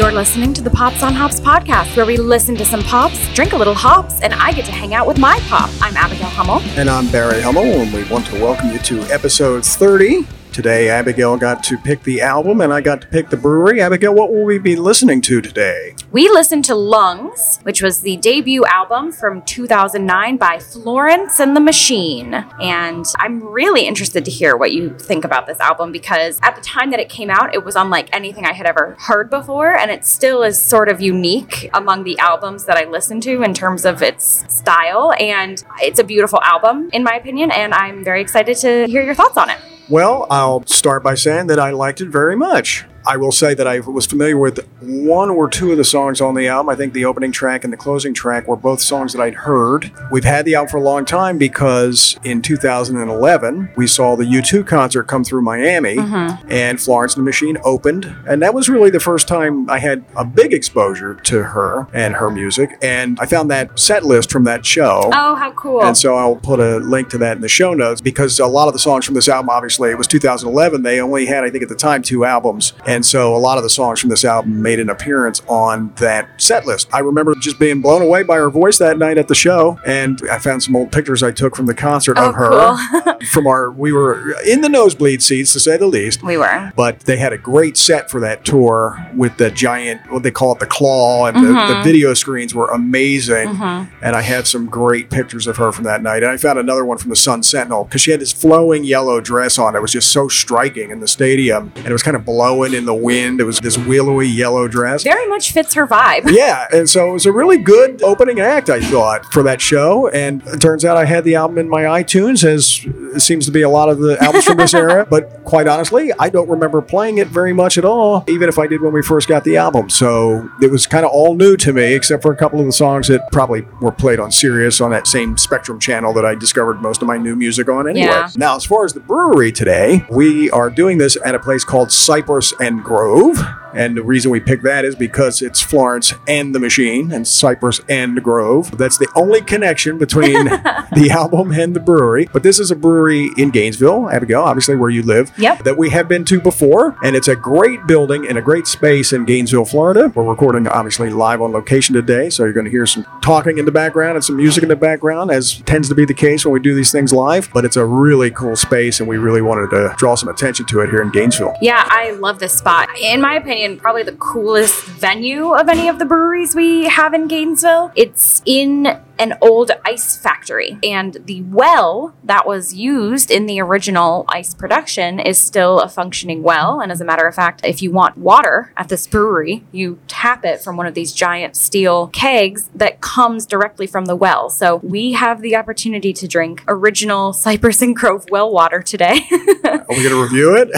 You're listening to the Pops on Hops podcast, where we listen to some pops, drink a little hops, and I get to hang out with my pop. I'm Abigail Hummel. And I'm Barry Hummel, and we want to welcome you to episode 30 Today, Abigail got to pick the album and I got to pick the brewery. Abigail, what will we be listening to today? We listened to Lungs, which was the debut album from 2009 by Florence and the Machine. And I'm really interested to hear what you think about this album because at the time that it came out, it was unlike anything I had ever heard before. And it still is sort of unique among the albums that I listen to in terms of its style. And it's a beautiful album, in my opinion. And I'm very excited to hear your thoughts on it. Well, I'll start by saying that I liked it very much. I will say that I was familiar with one or two of the songs on the album. I think the opening track and the closing track were both songs that I'd heard. We've had the album for a long time because in 2011 we saw the U2 concert come through Miami mm-hmm. and Florence and the Machine opened. And that was really the first time I had a big exposure to her and her music. And I found that set list from that show. Oh, how cool. And so I'll put a link to that in the show notes because a lot of the songs from this album, obviously, it was 2011. They only had, I think at the time, two albums. And so a lot of the songs from this album made an appearance on that set list. I remember just being blown away by her voice that night at the show, and I found some old pictures I took from the concert oh, of her. Cool. from our, we were in the nosebleed seats to say the least. We were. But they had a great set for that tour with the giant, what they call it, the claw, and mm-hmm. the, the, mm-hmm. video screens were amazing. Mm-hmm. And I had some great pictures of her from that night. And I found another one from the Sun Sentinel because she had this flowing yellow dress on. It was just so striking in the stadium, and it was kind of blowing in the wind. It was this willowy yellow dress. Very much fits her vibe. Yeah, and so it was a really good opening act, I thought, for that show. And it turns out I had the album in my iTunes, as it seems to be a lot of the albums from this era. But quite honestly, I don't remember playing it very much at all, even if I did when we first got the album. So it was kind of all new to me, except for a couple of the songs that probably were played on Sirius on that same Spectrum channel that I discovered most of my new music on anyway. Yeah. Now, as far as the brewery today, we are doing this at a place called Cypress and Grove. And the reason we picked that is because it's Florence and the Machine and Cypress and Grove. That's the only connection between the album and the brewery. But this is a brewery in Gainesville, Abigail, obviously where you live, yep. that we have been to before. And it's a great building and a great space in Gainesville, Florida. We're recording obviously live on location today. So you're going to hear some talking in the background and some music in the background, as tends to be the case when we do these things live. But it's a really cool space, and we really wanted to draw some attention to it here in Gainesville. Yeah, I love this spot. In my opinion, opinion, probably the coolest venue of any of the breweries we have in Gainesville. It's in an old ice factory. And the well that was used in the original ice production is still a functioning well. And as a matter of fact, if you want water at this brewery, you tap it from one of these giant steel kegs that comes directly from the well. So we have the opportunity to drink original Cypress and Grove well water today. Are we going to review it?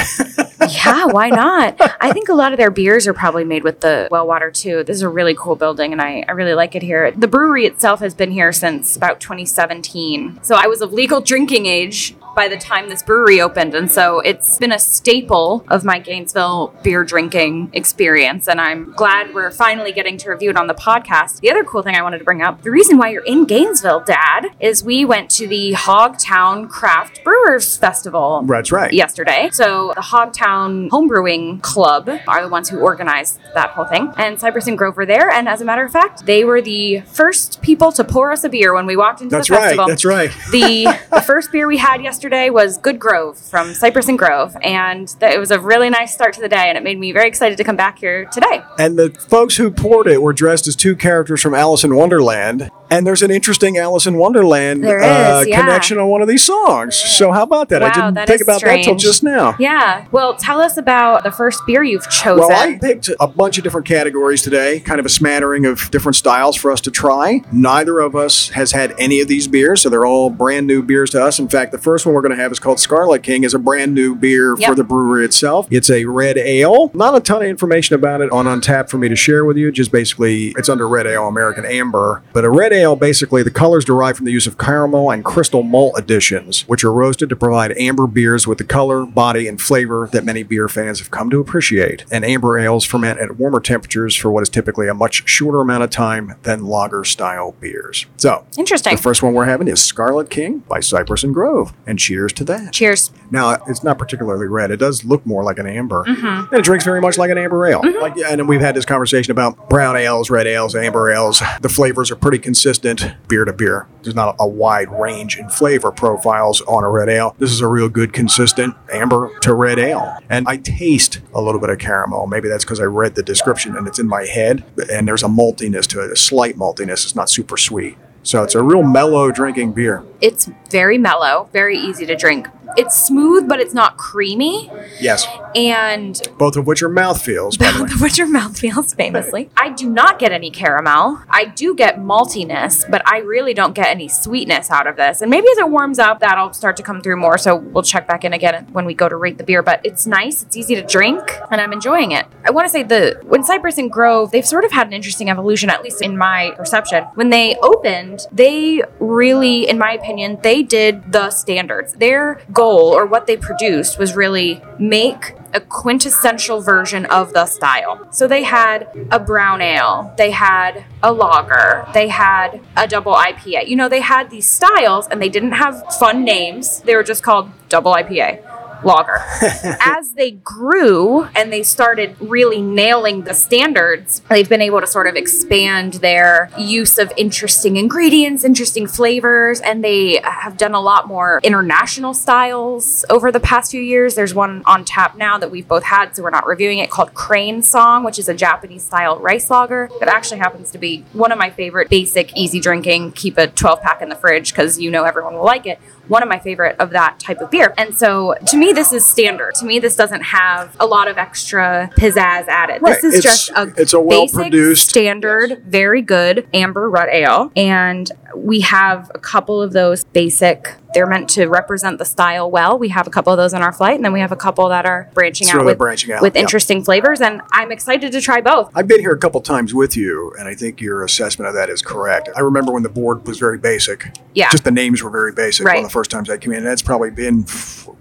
yeah, why not? I think a lot of their beers are probably made with the well water too. This is a really cool building and I, I really like it here. The brewery itself has been here since about 2017. So I was of legal drinking age by the time this brewery opened. And so it's been a staple of my Gainesville beer drinking experience. And I'm glad we're finally getting to review it on the podcast. The other cool thing I wanted to bring up the reason why you're in Gainesville, Dad, is we went to the Hogtown Craft Brewers Festival. That's right. Yesterday. So the Hogtown Homebrewing Club are the ones who organized that whole thing. And Cypress and Grove were there. And as a matter of fact, they were the first people to pour us a beer when we walked into That's the festival. That's right. That's right. the, the first beer we had yesterday yesterday was Good Grove from Cypress and Grove, and it was a really nice start to the day, and it made me very excited to come back here today. And the folks who poured it were dressed as two characters from Alice in Wonderland, and there's an interesting Alice in Wonderland uh, yeah. connection on one of these songs. So how about that? Wow, I didn't that think about strange. that till just now. Yeah. Well, tell us about the first beer you've chosen. Well, I picked a bunch of different categories today, kind of a smattering of different styles for us to try. Neither of us has had any of these beers, so they're all brand new beers to us. In fact, the first one we're going to have is called Scarlet King, is a brand new beer yep. for the brewery itself. It's a red ale. Not a ton of information about it on Untappd for me to share with you. Just basically, it's under Red Ale American Amber, but a red ale Ale, basically, the colors derive from the use of caramel and crystal malt additions, which are roasted to provide amber beers with the color, body, and flavor that many beer fans have come to appreciate. And amber ales ferment at warmer temperatures for what is typically a much shorter amount of time than lager style beers. So, Interesting. the first one we're having is Scarlet King by Cypress and Grove. And cheers to that. Cheers. Now, it's not particularly red. It does look more like an amber. Mm-hmm. And it drinks very much like an amber ale. Like, yeah, and we've had this conversation about brown ales, red ales, amber ales. The flavors are pretty consistent beer to beer. There's not a wide range in flavor profiles on a red ale. This is a real good, consistent amber to red ale. And I taste a little bit of caramel. Maybe that's because I read the description and it's in my head. And there's a maltiness to it, a slight maltiness. It's not super sweet. So it's a real mellow drinking beer. It's very mellow, very easy to drink. It's smooth, but it's not creamy. Yes. And Both of which your are mouthfeels, by the way. the Witcher mouthfeels famously. I do not get any caramel. I do get maltiness, but I really don't get any sweetness out of this. And maybe as it warms up, that'll start to come through more. So we'll check back in again when we go to rate the beer. But it's nice, it's easy to drink, and I'm enjoying it. I want to say the when Cypress and Grove, they've sort of had an interesting evolution, at least in my perception. When they opened, they really, in my opinion, they did the standards. Their goal or what they produced was really make a quintessential version of the style. So they had a brown ale, they had a lager, they had a double IPA. You know, they had these styles and they didn't have fun names. They were just called double IPA. Lager. As they grew and they started really nailing the standards, they've been able to sort of expand their use of interesting ingredients, interesting flavors, and they have done a lot more international styles over the past few years. There's one on tap now that we've both had, so we're not reviewing it, called Crane Song, which is a Japanese style rice lager that actually happens to be one of my favorite basic, easy drinking, keep a 12 pack in the fridge because you know everyone will like it one of my favorite of that type of beer. And so to me, this is standard. To me, this doesn't have a lot of extra pizzazz added. Right. This is It's- just a it's a well-produced- standard, very good amber rut ale. And we have a couple of those basic. They're meant to represent the style well. We have a couple of those on our flight, and then we have a couple that are branching out they're with, branching out, with yeah. interesting flavors. And I'm excited to try both. I've been here a couple times with you, and I think your assessment of that is correct. I remember when the board was very basic. Yeah. Just the names were very basic one of the first times I came in. And that's probably been,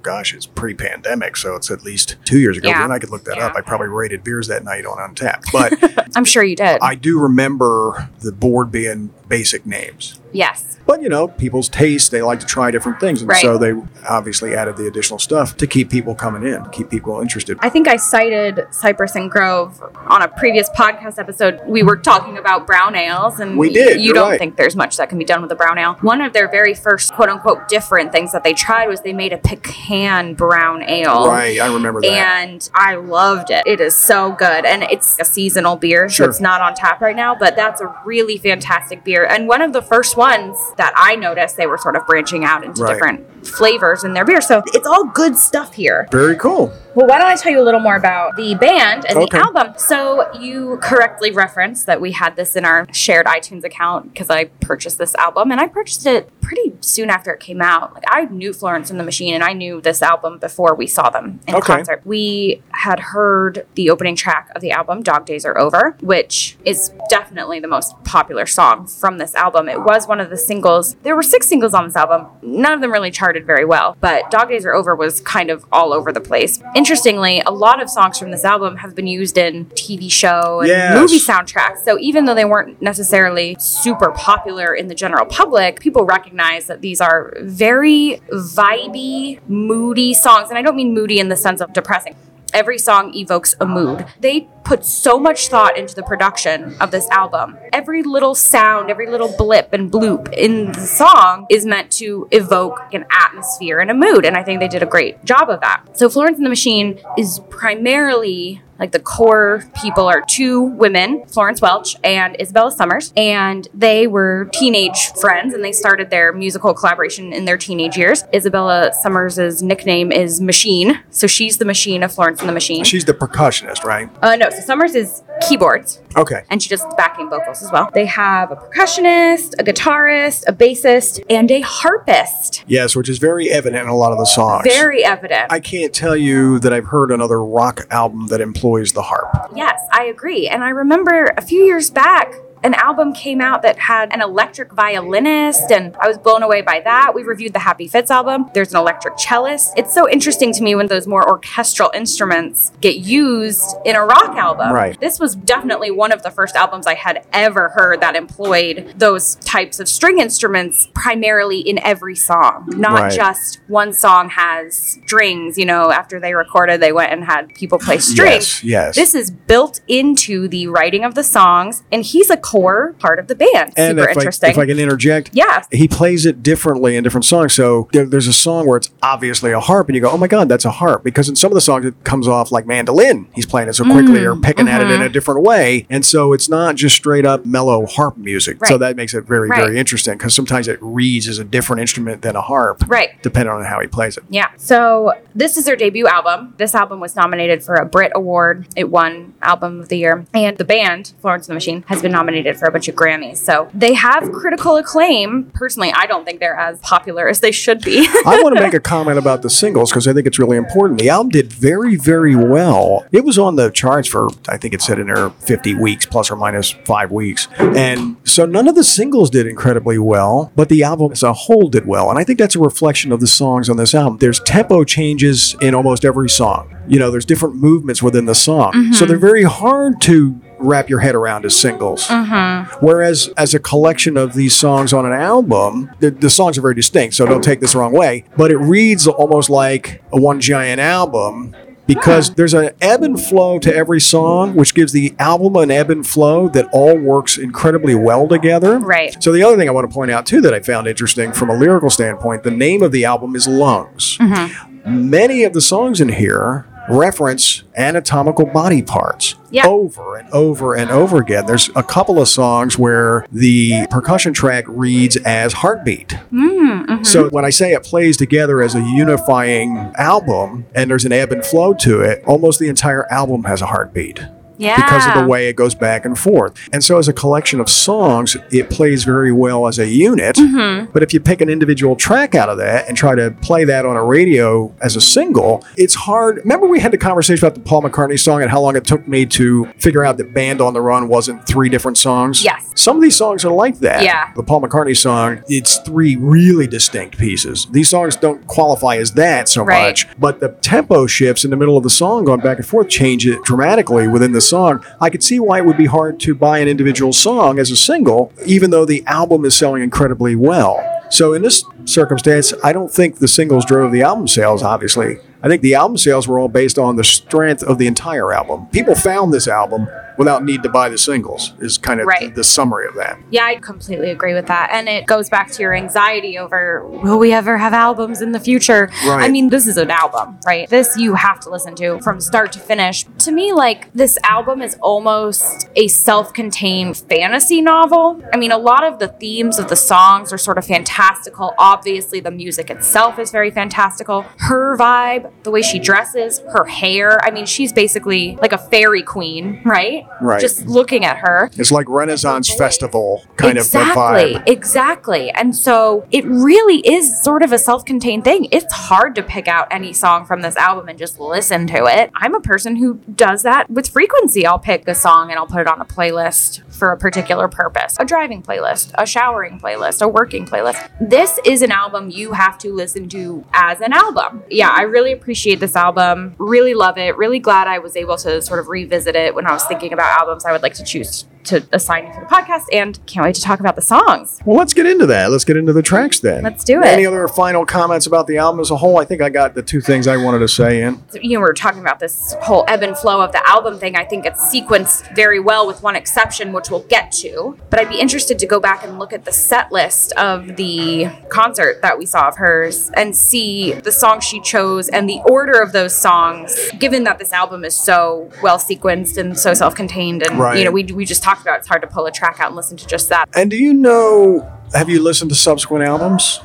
gosh, it's pre pandemic, so it's at least two years ago. Yeah. Then I could look that Yeah. up. I probably rated beers that night on Untappd. But I'm sure you did. I do remember the board being basic names. yes. But you know, people's taste, they like to try different things. And Right. so they obviously added the additional stuff to keep people coming in, keep people interested. I think I cited Cypress and Grove on a previous podcast episode. We were talking about brown ales, and We did, You you're don't right. think there's much that can be done with a brown ale. One of their very first quote unquote different things that they tried was they made a pecan brown ale. Right, I remember that. And I loved it. It is so good. And it's a seasonal beer, so it's not on tap right now, but that's a really fantastic beer. And one of the first ones that I noticed, they were sort of branching out into Right. different flavors in their beer. So it's all good stuff here. very cool. Well, why don't I tell you a little more about the band and Okay. the album? So, you correctly referenced that we had this in our shared iTunes account because I purchased this album and I purchased it pretty soon after it came out. Like, I knew Florence and the Machine and I knew this album before we saw them in Okay. concert. We had heard the opening track of the album, Dog Days Are Over, which is definitely the most popular song from this album. It was one of the singles. There were six singles on this album. None of them really charted very well, but Dog Days Are Over was kind of all over the place. Interestingly, a lot of songs from this album have been used in TV show and Yes. movie soundtracks. So even though they weren't necessarily super popular in the general public, people recognize that these are very vibey, moody songs. And I don't mean moody in the sense of depressing. Every song evokes a mood. They put so much thought into the production of this album. Every little sound, every little blip and bloop in the song is meant to evoke an atmosphere and a mood. And I think they did a great job of that. So Florence and the Machine is primarily like the core people are two women, Florence Welch and Isabella Summers, and they were teenage friends and they started their musical collaboration in their teenage years. Isabella Summers' nickname is Machine, so she's the machine of Florence and the Machine. She's the percussionist, right? Uh, no, so Summers is keyboards, Okay. and she does backing vocals as well. They have a percussionist, a guitarist, a bassist, and a harpist. Yes, which is very evident in a lot of the songs. Very evident. I can't tell you that I've heard another rock album that employs the harp. Yes, I agree. And I remember a few years back, an album came out that had an electric violinist, and I was blown away by that. We reviewed the Happy Fits album. There's an electric cellist. It's so interesting to me when those more orchestral instruments get used in a rock album. Right. This was definitely one of the first albums I had ever heard that employed those types of string instruments primarily in every song, not Right. just one song has strings. You know, after they recorded, they went and had people play strings. Yes, yes. This is built into the writing of the songs, and he's a core part of the band. and Super if interesting. I, if I can interject, yeah. he plays it differently in different songs. So there, there's a song where it's obviously a harp, and you go, "Oh my God, that's a harp!" Because in some of the songs it comes off like mandolin. He's playing it so quickly or picking at Mm-hmm. it in a different way, and so it's not just straight up mellow harp music. So that makes it very, Right. very interesting because sometimes it reads as a different instrument than a harp, Right. Depending on how he plays it. Yeah. So this is their debut album. This album was nominated for a Brit Award. It won Album of the Year. And the band, Florence and the Machine, has been nominated for a bunch of Grammys. So they have critical acclaim. Personally, I don't think they're as popular as they should be. I want to make a comment about the singles because I think it's really important. The album did very, very well. It was on the charts for, I think it said in there 50 weeks, plus or minus five weeks. And so none of the singles did incredibly well, but the album as a whole did well. And I think that's a reflection of the songs on this album. There's tempo changes in almost every song. You know, there's different movements within the song. Mm-hmm. So they're very hard to wrap your head around as singles. Mm-hmm. Whereas as a collection of these songs on an album, the, the songs are very distinct, so don't take this the wrong way, but it reads almost like a one giant album because there's an ebb and flow to every song, which gives the album an ebb and flow that all works incredibly well together. Right. So the other thing I want to point out too that I found interesting from a lyrical standpoint, the name of the album is Lungs. Mm-hmm. Many of the songs in here reference anatomical body parts Yeah. over and over and over again. There's a couple of songs where the percussion track reads as heartbeat. Hmm, so mm-hmm. when I say it plays together as a unifying album and there's an ebb and flow to it, almost the entire album has a heartbeat yeah. because of the way it goes back and forth. And so, as a collection of songs, it plays very well as a unit. Mm-hmm. But if you pick an individual track out of that and try to play that on a radio as a single, it's hard. Remember, we had the conversation about the Paul McCartney song and how long it took me to figure out that Band on the Run wasn't three different songs? Yes. Some of these songs are like that. Yeah. The Paul McCartney song, it's three really distinct pieces. These songs don't qualify as that so Right. much, but the tempo shifts in the middle of the song going back and forth change it dramatically within the song. I could see why it would be hard to buy an individual song as a single, even though the album is selling incredibly well. So in this circumstance, I don't think the singles drove the album sales, obviously. I think the album sales were all based on the strength of the entire album. People found this album without need to buy the singles, is kind of Right. the summary of that. Yeah, I completely agree with that. And it goes back to your anxiety over will we ever have albums in the future? Right. I mean, this is an album, right? This you have to listen to from start to finish. To me, like, this album is almost a self contained fantasy novel. I mean, a lot of the themes of the songs are sort of fantastical. Obviously, the music itself is very fantastical. Her vibe, the way she dresses, her hair. I mean, she's basically like a fairy queen, right? Right. Just looking at her It's like Renaissance Festival kind exactly, of vibe. Exactly. And so it really is sort of a self contained thing. It's hard to pick out any song from this album and just listen to it. I'm a person who does that with frequency. I'll pick a song and I'll put it on a playlist for a particular purpose a driving playlist, a showering playlist, a working playlist. This is an album you have to listen to as an album. Yeah, I really appreciate this album. Really love it. Really glad I was able to sort of revisit it when I was thinking about albums I would like to choose to assign you for the podcast and can't wait to talk about the songs. Well, let's get into that. Let's get into the tracks then. Let's do it. Any other final comments about the album as a whole? I think I got the two things I wanted to say in. So, you know, we were talking about this whole ebb and flow of the album thing. I think it's sequenced very well with one exception, which we'll get to. But I'd be interested to go back and look at the set list of the concert that we saw of hers and see the songs she chose and the order of those songs, given that this album is so well sequenced and so self contained. And, Right. you know, we, we just talked about it's hard to pull a track out and listen to just that. And do you know, have you listened to subsequent albums?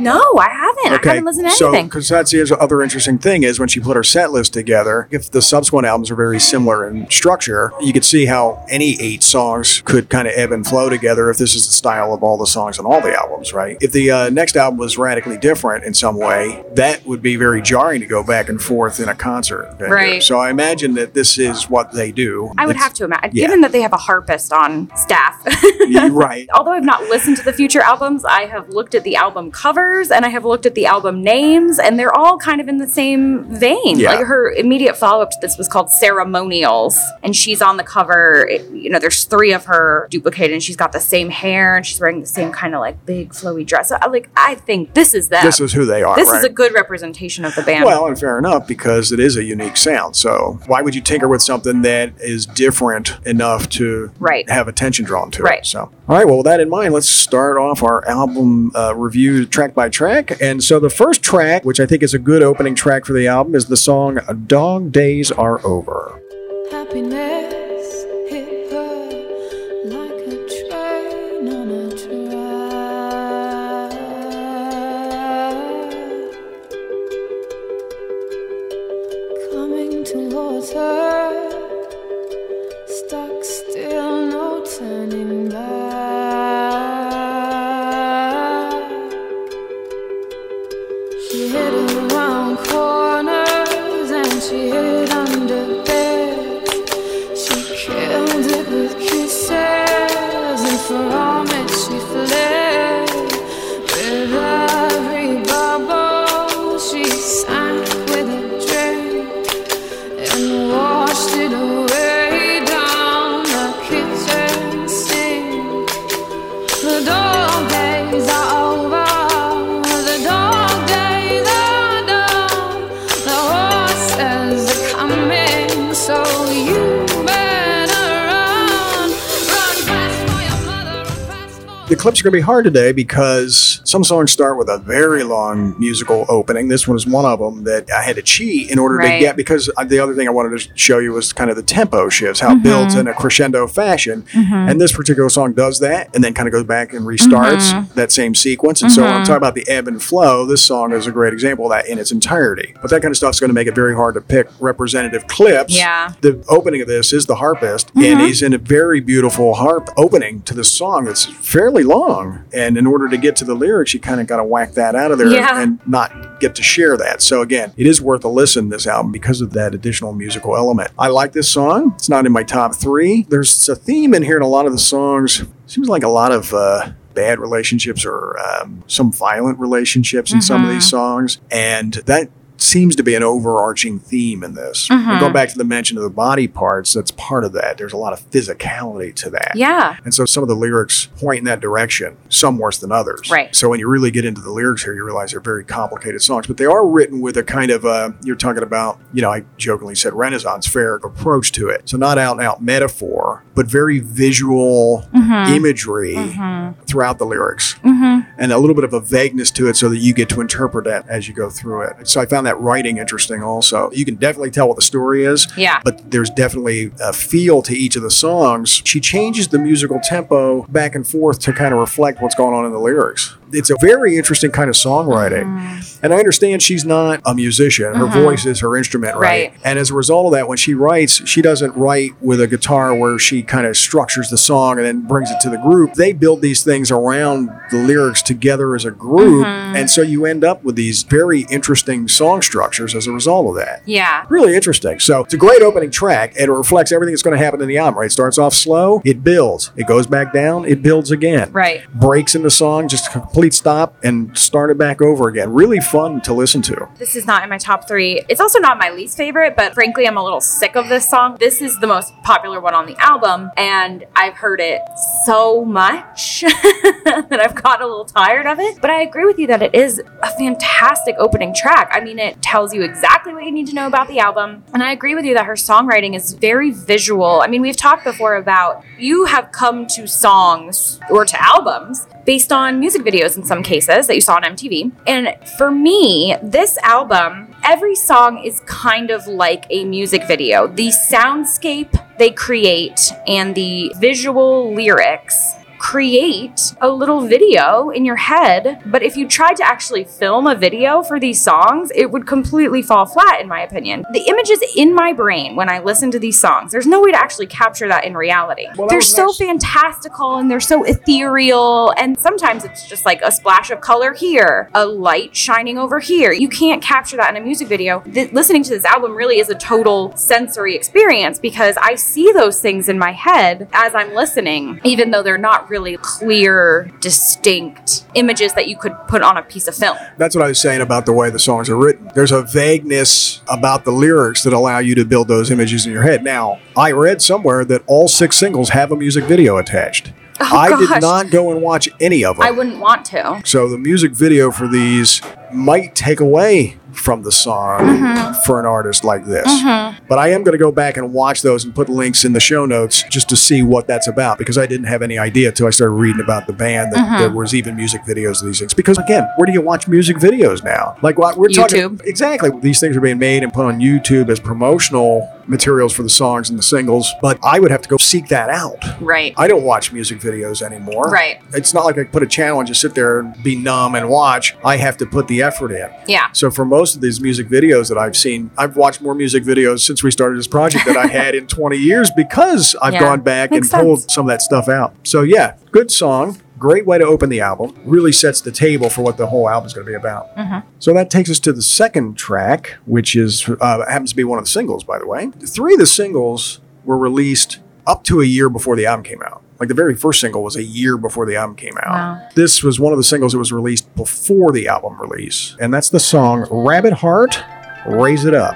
No, I haven't. I haven't listened to so anything. because that's the other interesting thing is when she put her set list together. If the subsequent albums are very similar in structure, you could see how any eight songs could kind of ebb and flow together if this is the style of all the songs on all the albums, right? If the uh, next album was radically different in some way, that would be very jarring to go back and forth in a concert. venue. Right. So I imagine that this is what they do. I would It's- have to imagine, yeah. given that they have a harpist on staff. Right. Although I've not listened to the future albums, I have looked at the album covers and I have looked at the album names, and they're all kind of in the same vein. Yeah. Like her immediate follow up to this was called Ceremonials, and she's on the cover. It- you know, there's three of her duplicated, and she's got the same hair, and she's wearing the same kind of like big flowy dress. So, I, like, I think this is them. This is who they are. This right? is a good representation of the band. Well, and fair enough because it is a unique sound. So why would you tinker with something that is different enough to Right. have attention drawn to Right. it? So, all right. Well, with that in mind, let's start off our album uh, review track by track. And so the first track, which I think is a good opening track for the album, is the song "Dog Days Are Over." Happiness are going to be hard today because some songs start with a very long musical opening. This one is one of them that I had to cheat in order to get because the other thing I wanted to show you was kind of the tempo shifts, how Mm-hmm. it builds in a crescendo fashion. And this particular song does that and then kind of goes back and restarts Mm-hmm. that same sequence. And so when I'm talking about the ebb and flow, this song is a great example of that in its entirety. But that kind of stuff is going to make it very hard to pick representative clips. Yeah. The opening of this is the harpist, and he's in a very beautiful harp opening to the song that's fairly long. And in order to get to the lyrics, you kind of got to whack that out of there Yeah. and not get to share that. So again, it is worth a listen this album because of that additional musical element. I like this song. It's not in my top three. There's a theme in here in a lot of the songs. Seems like a lot of uh, bad relationships or um, some violent relationships in some of these songs, and that seems to be an overarching theme in this. And Going mm-hmm. back to the mention of the body parts, that's part of that. There's a lot of physicality to that. yeah. And so some of the lyrics point in that direction, some worse than others. Right. So when you really get into the lyrics here, you realize they're very complicated songs, but they are written with a kind of, uh, you're talking about, you know, I jokingly said Renaissance fair approach to it. So not out and out metaphor, but very visual mm-hmm. imagery mm-hmm. throughout the lyrics and a little bit of a vagueness to it so that you get to interpret that as you go through it. So I found that writing interesting also. You can definitely tell what the story is. Yeah. But there's definitely a feel to each of the songs. She changes the musical tempo back and forth to kind of reflect what's going on in the lyrics. It's a very interesting kind of songwriting. Mm. And I understand she's not a musician. Her voice is her instrument, right? Mm-hmm. Right. And as a result of that, when she writes, she doesn't write with a guitar where she kind of structures the song and then brings it to the group. They build these things around the lyrics together as a group. Mm-hmm. And so you end up with these very interesting song structures as a result of that. Yeah. Really interesting. So it's a great opening track, and it reflects everything that's going to happen in the album. Right, it starts off slow, it builds, it goes back down, it builds again. Right. breaks in the song, just a complete stop, and start it back over again. Really fun to listen to. This is not in my top three. It's also not my least favorite, but frankly, I'm a little sick of this song. This is the most popular one on the album, and I've heard it so much that I've got a little tired of it. But I agree with you that it is a fantastic opening track. I mean, it tells you exactly what you need to know about the album. And I agree with you that her songwriting is very visual. I mean, we've talked before about you have come to songs or to albums based on music videos in some cases that you saw on MTV. And for me, this album, every song is kind of like a music video. The soundscape they create and the visual lyrics create a little video in your head. But if you tried to actually film a video for these songs, it would completely fall flat, in my opinion. The images in my brain when I listen to these songs, there's no way to actually capture that in reality. Well, they're so fantastical and they're so ethereal, and sometimes it's just like a splash of color here, a light shining over here. You can't capture that in a music video. Th- listening to this album really is a total sensory experience because I see those things in my head as I'm listening, even though they're not really clear, distinct images that you could put on a piece of film. That's what I was saying about the way the songs are written. There's a vagueness about the lyrics that allow you to build those images in your head. Now, I read somewhere that all six singles have a music video attached. Oh, I did Oh, not go and watch any of them. I wouldn't want to. So the music video for these might take away from the song Mm-hmm. for an artist like this. But I am going to go back and watch those and put links in the show notes just to see what that's about because I didn't have any idea until I started reading about the band that Mm-hmm. there was even music videos of these things. Because again, where do you watch music videos now? Like what we're talking exactly. These things are being made and put on YouTube as promotional materials for the songs and the singles, but I would have to go seek that out. Right. I don't watch music videos anymore. Right. It's not like I put a channel and just sit there and be numb and watch. I have to put the effort in. Yeah. So for most of these music videos that I've seen, I've watched more music videos since we started this project that I had in 20 years because I've Yeah. gone back Makes and pulled some of that stuff out. So yeah, good song. Great way to open the album. Really sets the table for what the whole album is going to be about. Mm-hmm. So that takes us to the second track, which is uh, happens to be one of the singles, by the way. Three of the singles were released up to a year before the album came out. Like the very first single was a year before the album came out. Wow. This was one of the singles that was released before the album release, and that's the song "Rabbit Heart." Raise it up.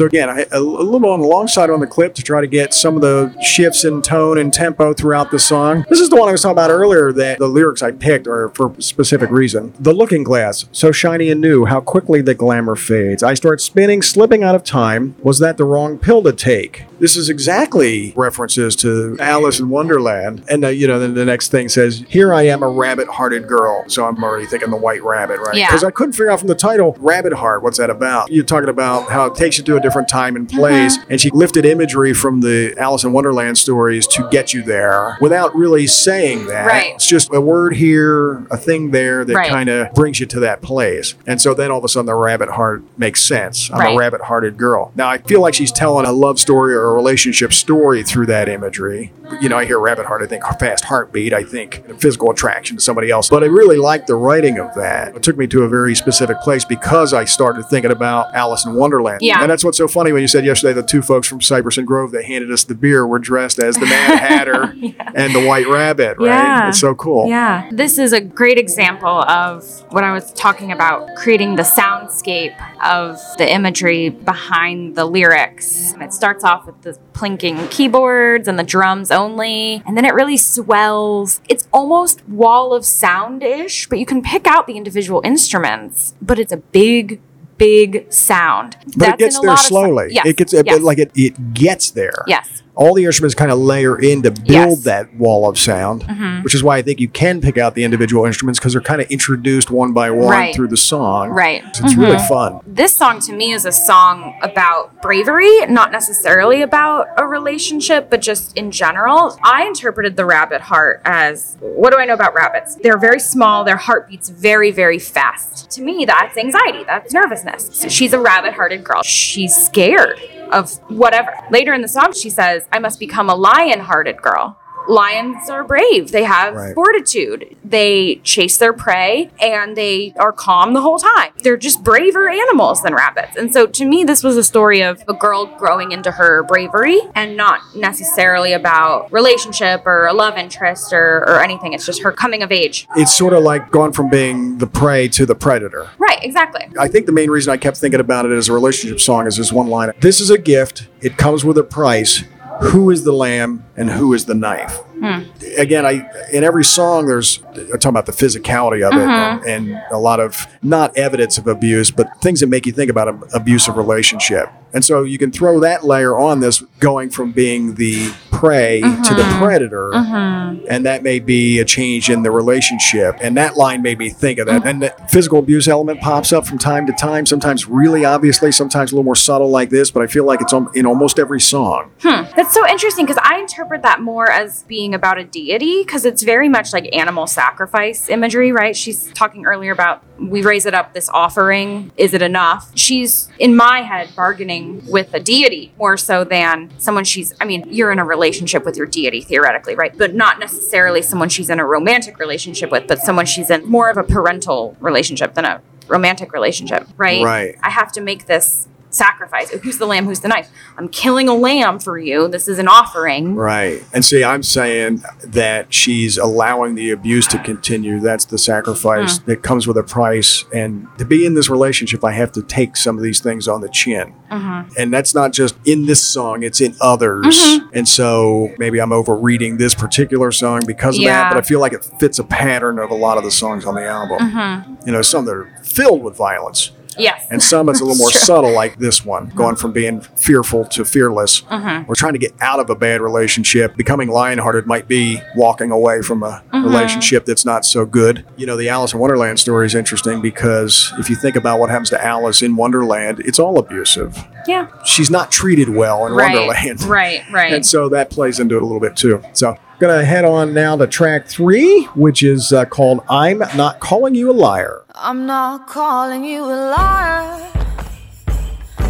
So again, I, a, a little on the long side on the clip to try to get some of the shifts in tone and tempo throughout the song. This is the one I was talking about earlier that the lyrics I picked are for a specific reason. The looking glass, so shiny and new, how quickly the glamour fades. I start spinning, slipping out of time. Was that the wrong pill to take? This is exactly references to Alice in Wonderland. And uh, you know, then the next thing says, "Here I am, a rabbit-hearted girl." So I'm already thinking the White Rabbit, right? Yeah. Because I couldn't figure out from the title, Rabbit Heart, what's that about? You're talking about how it takes you to a different time and place, Mm-hmm. and she lifted imagery from the Alice in Wonderland stories to get you there without really saying that. Right. It's just a word here, a thing there that Right. kind of brings you to that place. And so then all of a sudden the rabbit heart makes sense. I'm Right. a rabbit hearted girl. Now I feel like she's telling a love story or a relationship story through that imagery. You know, I hear rabbit heart, I think fast heartbeat, I think physical attraction to somebody else. But I really like the writing of that. It took me to a very specific place because I started thinking about Alice in Wonderland. Yeah. And that's what's so funny when you said yesterday the two folks from Cypress and Grove that handed us the beer were dressed as the Mad Hatter and the White Rabbit, right? Yeah. It's so cool. Yeah. This is a great example of what I was talking about creating the soundscape of the imagery behind the lyrics. It starts off with the plinking keyboards and the drums only, and then it really swells. It's almost wall of sound ish, but you can pick out the individual instruments, but it's a big, big sound. But it gets in a there lot of- slowly. Yes. It gets yes. like it, it gets there. Yes. All the instruments kind of layer in to build Yes. Mm-hmm. that wall of sound, which is why I think you can pick out the individual instruments because they're kind of introduced one by one Right. through the song. Right. It's really fun. this song to me is a song about bravery, not necessarily about a relationship, but just in general. I interpreted the rabbit heart as what do I know about rabbits? They're very small, their heart beats very, very fast. To me, that's anxiety, that's nervousness. So she's a rabbit hearted girl. She's scared of whatever. Later in the song, she says, I must become a lion hearted girl. Lions are brave. They have Right. fortitude. They chase their prey and they are calm the whole time. They're just braver animals than rabbits. And so to me, this was a story of a girl growing into her bravery and not necessarily about relationship or a love interest or, or anything. It's just her coming of age. It's sort of like gone from being the prey to the predator. Right, exactly. I think the main reason I kept thinking about it as a relationship song is this one line This is a gift, it comes with a price. Who is the lamb and who is the knife? Hmm. Again, I in every song there's I'm talking about the physicality of it and, and a lot of not evidence of abuse, but things that make you think about an abusive relationship. And so you can throw that layer on this going from being the prey to the mm-hmm. predator mm-hmm. and that may be a change in the relationship. And that line made me think of that. Mm-hmm. And the physical abuse element pops up from time to time, sometimes really obviously, sometimes a little more subtle like this, but I feel like it's in almost every song. Hmm. That's so interesting because I interpret that more as being about a deity because it's very much like animal sacrifice imagery, right? She's talking earlier about we raise it up, this offering. Is it enough? She's, in my head, bargaining with a deity more so than someone she's, I mean, you're in a relationship with your deity theoretically, right? But not necessarily someone she's in a romantic relationship with, but someone she's in more of a parental relationship than a romantic relationship, right? Right. I have to make this sacrifice. Who's the lamb? Who's the knife? I'm killing a lamb for you. This is an offering. Right. And see, I'm saying that she's allowing the abuse to continue. That's the sacrifice mm-hmm. that comes with a price. And to be in this relationship, I have to take some of these things on the chin. Mm-hmm. And that's not just in this song, it's in others. Mm-hmm. And so maybe I'm overreading this particular song because of Yeah. that, but I feel like it fits a pattern of a lot of the songs on the album. You know, some that are filled with violence Yes. and some it's a little more subtle like this one going from being fearful to fearless we're trying to get out of a bad relationship becoming lionhearted might be walking away from a relationship that's not so good you know the alice in wonderland story is interesting because if you think about what happens to alice in wonderland it's all abusive yeah. she's not treated well in Right. wonderland Right. Right. and so that plays into it a little bit too. So, gonna head on now to track three, which is uh, called "I'm Not Calling You a Liar." I'm not calling you a liar.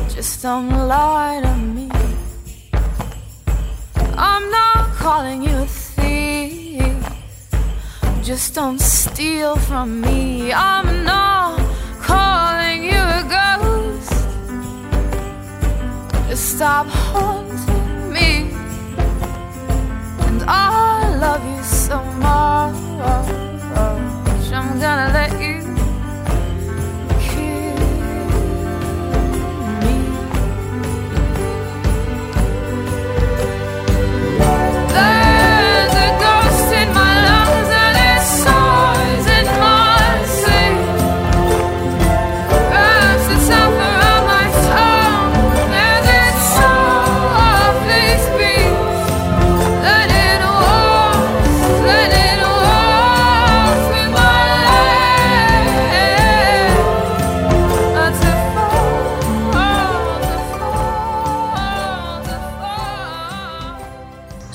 Just don't lie to me. I'm not calling you a thief. Just don't steal from me. I'm not calling you a ghost. Just stop haunting me. And I love you so much. I'm gonna let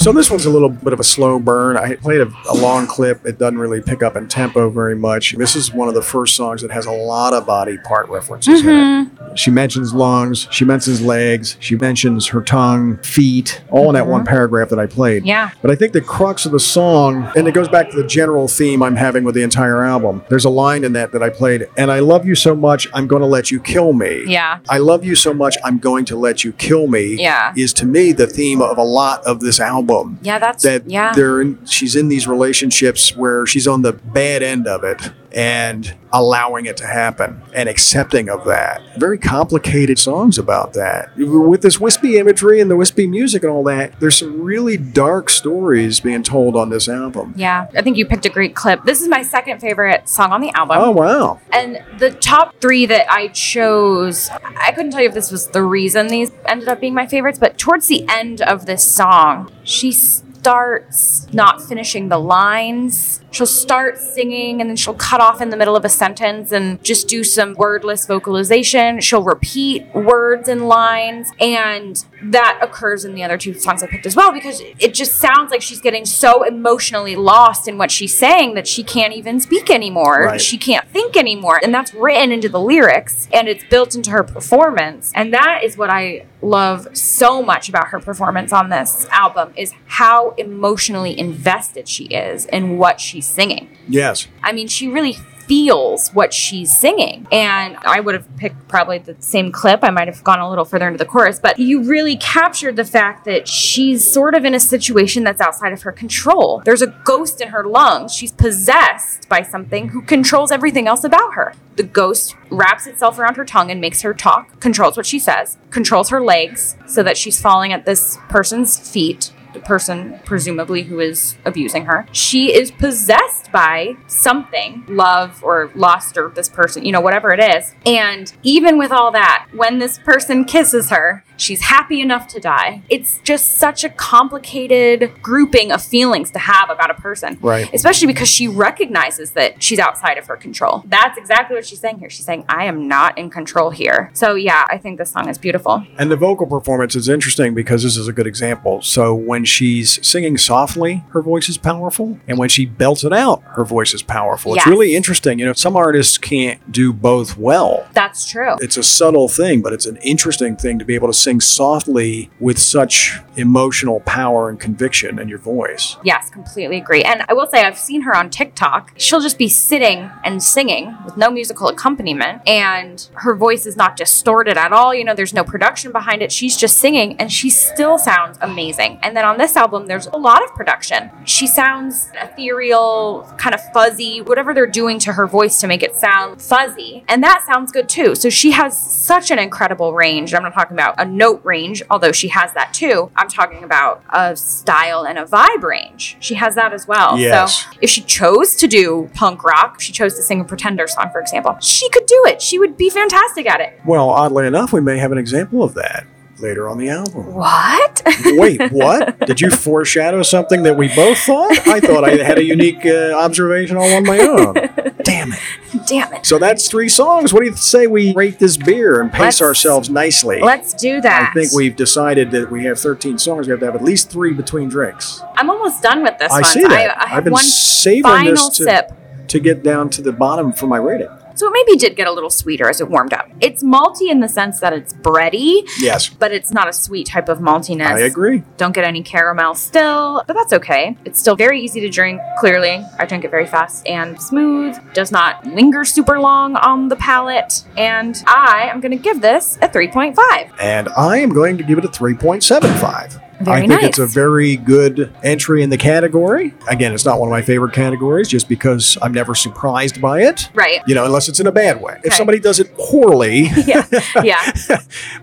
So this one's a little bit of a slow burn. I played a, a long clip. It doesn't really pick up in tempo very much. This is one of the first songs that has a lot of body part references in it. Mm-hmm. She mentions lungs, she mentions legs, she mentions her tongue, feet, all in that one mm-hmm. paragraph that I played. Yeah. But I think the crux of the song, and it goes back to the general theme I'm having with the entire album. There's a line in that that I played, and I love you so much, I'm going to let you kill me. Yeah. I love you so much, I'm going to let you kill me. Yeah. Is to me the theme of a lot of this album. Yeah. That's That yeah. they're in, she's in these relationships where she's on the bad end of it and allowing it to happen and accepting of that. Very complicated songs about that. With this wispy imagery and the wispy music and all that, there's some really dark stories being told on this album. Yeah. I think you picked a great clip. This is my second favorite song on the album. Oh wow. And the top three that I chose, I couldn't tell you if this was the reason these ended up being my favorites, but towards the end of this song, she starts not finishing the lines. She'll start singing and then she'll cut off in the middle of a sentence and just do some wordless vocalization. She'll repeat words and lines. And that occurs in the other two songs I picked as well because it just sounds like she's getting so emotionally lost in what she's saying that she can't even speak anymore. Right. She can't think anymore. And that's written into the lyrics and it's built into her performance. And that is what I love so much about her performance on this album is how emotionally invested she is in what she's singing. Yes. I mean, she really feels what she's singing. And I would have picked probably the same clip. I might have gone a little further into the chorus, but you really captured the fact that she's sort of in a situation that's outside of her control. There's a ghost in her lungs. She's possessed by something who controls everything else about her. The ghost wraps itself around her tongue and makes her talk, controls what she says, controls her legs so that she's falling at this person's feet person presumably who is abusing her. She is possessed by something love or lust or this person you know whatever it is. And even with all that when this person kisses her she's happy enough to die it's just such a complicated grouping of feelings to have about a person Right. especially because she recognizes that she's outside of her control that's exactly what she's saying here she's saying i am not in control here so yeah i think this song is beautiful And the vocal performance is interesting because this is a good example. So when she's singing softly, her voice is powerful, and when she belts it out, her voice is powerful. It's really interesting. You know, some artists can't do both well. that's true It's a subtle thing, but it's an interesting thing to be able to sing softly with such emotional power and conviction in your voice. Yes, completely agree. And I will say, I've seen her on TikTok. She'll just be sitting and singing with no musical accompaniment, and her voice is not distorted at all. You know, there's no production behind it. She's just singing, and she still sounds amazing. And then on this album, there's a lot of production. She sounds ethereal, kind of fuzzy, whatever they're doing to her voice to make it sound fuzzy. And that sounds good too. So she has such an incredible range. I'm not talking about a note range, although she has that too. I'm talking about a style and a vibe range. She has that as well. Yes. So if she chose to do punk rock, if she chose to sing a Pretender song, for example, she could do it. She would be fantastic at it. Well, oddly enough, we may have an example of that later on the album. What? Wait, what? Did you foreshadow something that we both thought? I thought I had a unique uh, observation all on my own. Damn it. Damn it. So that's three songs. What do you say we rate this beer and pace Let's- ourselves nicely? Let's do that. I think we've decided that we have 13 songs. We have to have at least three between drinks. I'm almost done with this I one. see that. I, I have I've been one saving final this to, sip. to get down to the bottom for my rating. So it maybe did get a little sweeter as it warmed up. It's malty in the sense that it's bready, Yes, but it's not a sweet type of maltiness. I agree. Don't get any caramel still, but that's okay. It's still very easy to drink, clearly. I drink it very fast and smooth, does not linger super long on the palate, and I am going to give this a 3.5. And I am going to give it a 3.75. Very I think it's a very good entry in the category. Again, it's not one of my favorite categories just because I'm never surprised by it. Right. You know, unless it's in a bad way. If somebody does it poorly, Yeah. Yeah.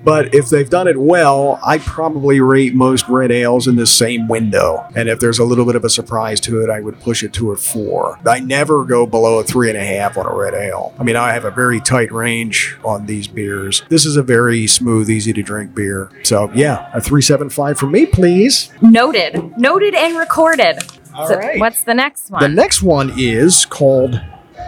but if they've done it well, I probably rate most red ales in the same window. And if there's a little bit of a surprise to it, I would push it to a four. I never go below a three and a half on a red ale. I mean, I have a very tight range on these beers. This is a very smooth, easy to drink beer. So yeah, a three seven five for me, please. Noted. Noted and recorded. All so right. what's the next one? The next one is called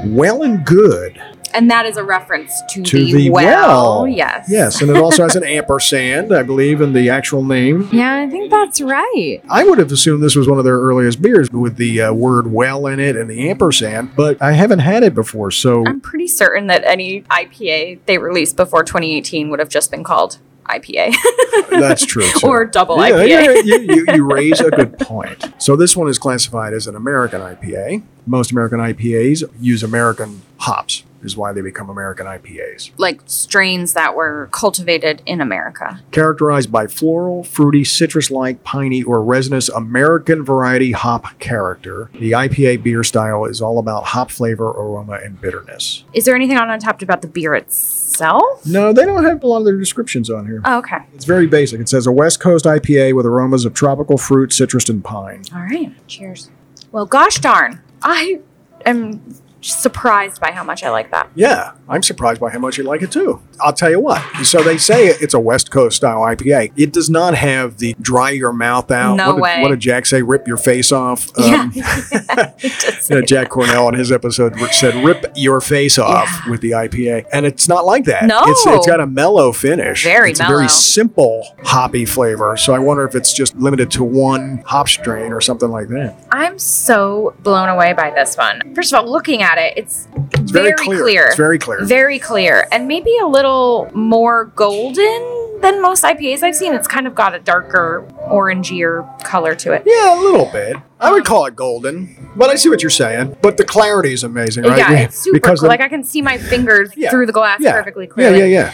Well and Good. and that is a reference to, To the, the well. well. Yes. Yes, and it also has an ampersand, I believe, in the actual name. Yeah, I think that's right. I would have assumed this was one of their earliest beers with the uh, word well in it and the ampersand, but I haven't had it before, so I'm pretty certain that any IPA they released before 2018 would have just been called IPA that's true. too. or double Yeah, IPA. yeah, you, you, you raise a good point. So this one is classified as an American IPA. Most American IPAs use American hops, is why they become American IPAs. like strains that were cultivated in America. Characterized by floral, fruity, citrus-like, piney, or resinous American variety hop character, the IPA beer style is all about hop flavor, aroma, and bitterness. Is there anything on Untappd about the beer itself? No, they don't have a lot of their descriptions on here. Oh, okay. It's very basic. It says a West Coast IPA with aromas of tropical fruit, citrus, and pine. All right. Cheers. Well, gosh darn. I am surprised by how much I like that. Yeah, I'm surprised by how much you like it too. I'll tell you what. So they say it's a West Coast style IPA. It does not have the dry your mouth out. No what did, way. What did Jack say? Rip your face off. Um, yeah, It does you say Jack Cornell on his episode said, "Rip your face off" Yeah. with the IPA, and it's not like that. No. it's, it's got a mellow finish. Very it's a very simple hoppy flavor. So I wonder if it's just limited to one hop strain or something like that. I'm so blown away by this one. First of all, looking at it, it's, It's very, clear. It's very clear. Very clear. And maybe a little more golden than most IPAs I've seen. It's kind of got a darker, orangier color to it. Yeah, a little bit. I would call it golden, but I see what you're saying. But the clarity is amazing, right? Yeah, it's super Because cool. Like I can see my fingers Yeah. through the glass yeah, perfectly yeah, clearly. yeah, yeah.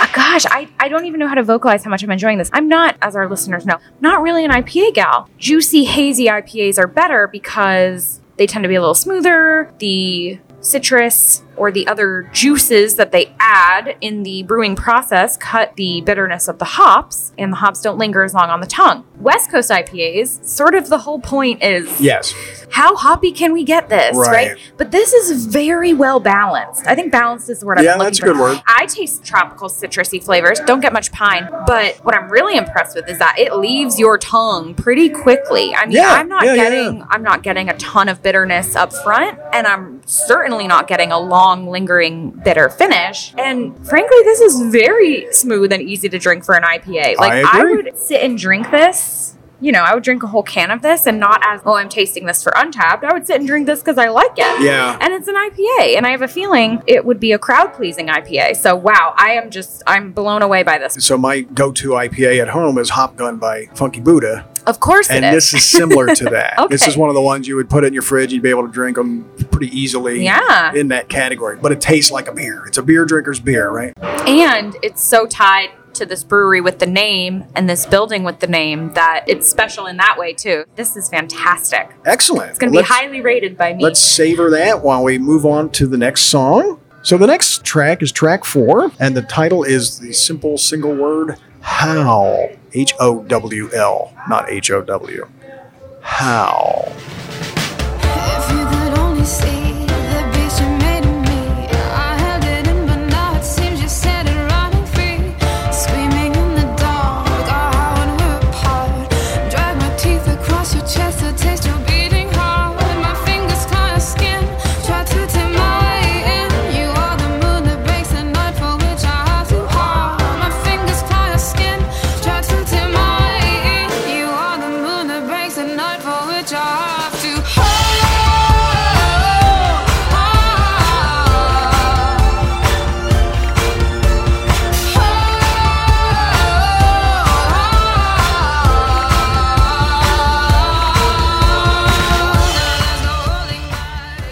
Uh, gosh, I, I don't even know how to vocalize how much I'm enjoying this. I'm not, as our listeners know, not really an IPA gal. Juicy, hazy IPAs are better because they tend to be a little smoother. The citrus or the other juices that they add in the brewing process cut the bitterness of the hops, and the hops don't linger as long on the tongue. West Coast IPAs, sort of the whole point is Yes. how hoppy can we get this, Right. right? But this is very well balanced. I think balanced is the word I'm Yeah, looking that's a for. good word. I taste tropical citrusy flavors. Don't get much pine, but what I'm really impressed with is that it leaves your tongue pretty quickly. I mean, Yeah, I'm not yeah, getting yeah. I'm not getting a ton of bitterness up front, and I'm certainly not getting a long lingering bitter finish. And frankly, this is very smooth and easy to drink for an IPA. Like I agree. would sit and drink this. You know, I would drink a whole can of this and not as, oh, I'm tasting this for Untappd. I would sit and drink this because I like it. Yeah. And it's an IPA. And I have a feeling it would be a crowd pleasing IPA. So, wow, I am just, I'm blown away by this. So my go-to IPA at home is Hop Gun by Funky Buddha, Of course and it is. this is similar to that. This is one of the ones you would put in your fridge. You'd be able to drink them pretty easily. Yeah. In that category, but it tastes like a beer. It's a beer drinker's beer, right? and it's so tied to this brewery with the name and this building with the name that it's special in that way, too. This is fantastic. Excellent. It's going to be highly rated by me. Let's savor that while we move on to the next song. So the next track is track four, and the title is the simple single word "Howl." H O W L, not H O W. Howl.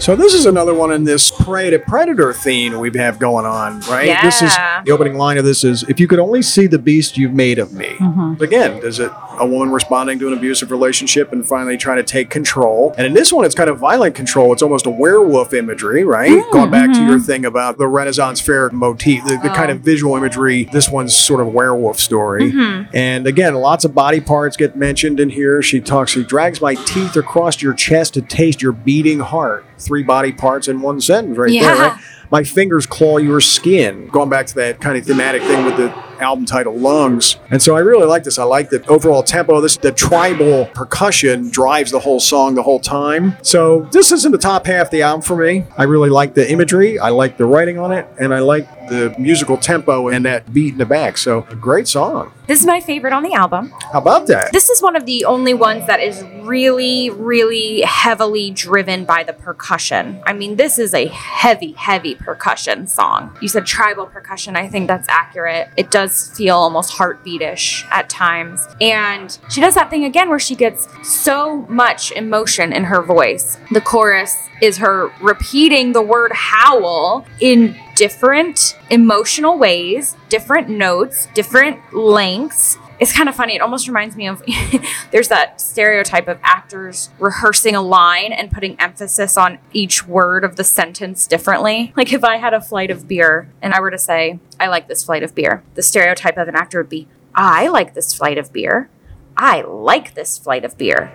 So this is another one in this prey to predator theme we have going on, right? Yeah. This is the opening line of this is if you could only see the beast you've made of me. Mm-hmm. Again, does it a woman responding to an abusive relationship and finally trying to take control? And in this one, it's kind of violent control. It's almost a werewolf imagery, right? Mm, Going back to your mm-hmm. thing about the Renaissance fair motif, the, the kind Oh. of visual imagery. This one's sort of werewolf story. Mm-hmm. And again, lots of body parts get mentioned in here. She talks, she drags my teeth across your chest to taste your beating heart. Three body parts in one sentence right there, right? My fingers claw your skin. Going back to that kind of thematic thing with the album title Lungs. And so I really like this. I like the overall tempo. This the tribal percussion drives the whole song the whole time. So this is in the top half of the album for me. I really like the imagery. I like the writing on it, and I like the musical tempo and that beat in the back. So a great song. this is my favorite on the album. How about that? This is one of the only ones that is really, really heavily driven by the percussion. I mean, this is a heavy, heavy percussion song. You said tribal percussion. I think that's accurate. It does feel almost heartbeatish at times. And she does that thing again where she gets so much emotion in her voice. The chorus is her repeating the word howl in different emotional ways, different notes, different lengths. It's kind of funny. It almost reminds me of there's that stereotype of actors rehearsing a line and putting emphasis on each word of the sentence differently. Like if I had a flight of beer and I were to say, I like this flight of beer, the stereotype of an actor would be, I like this flight of beer. I like this flight of beer.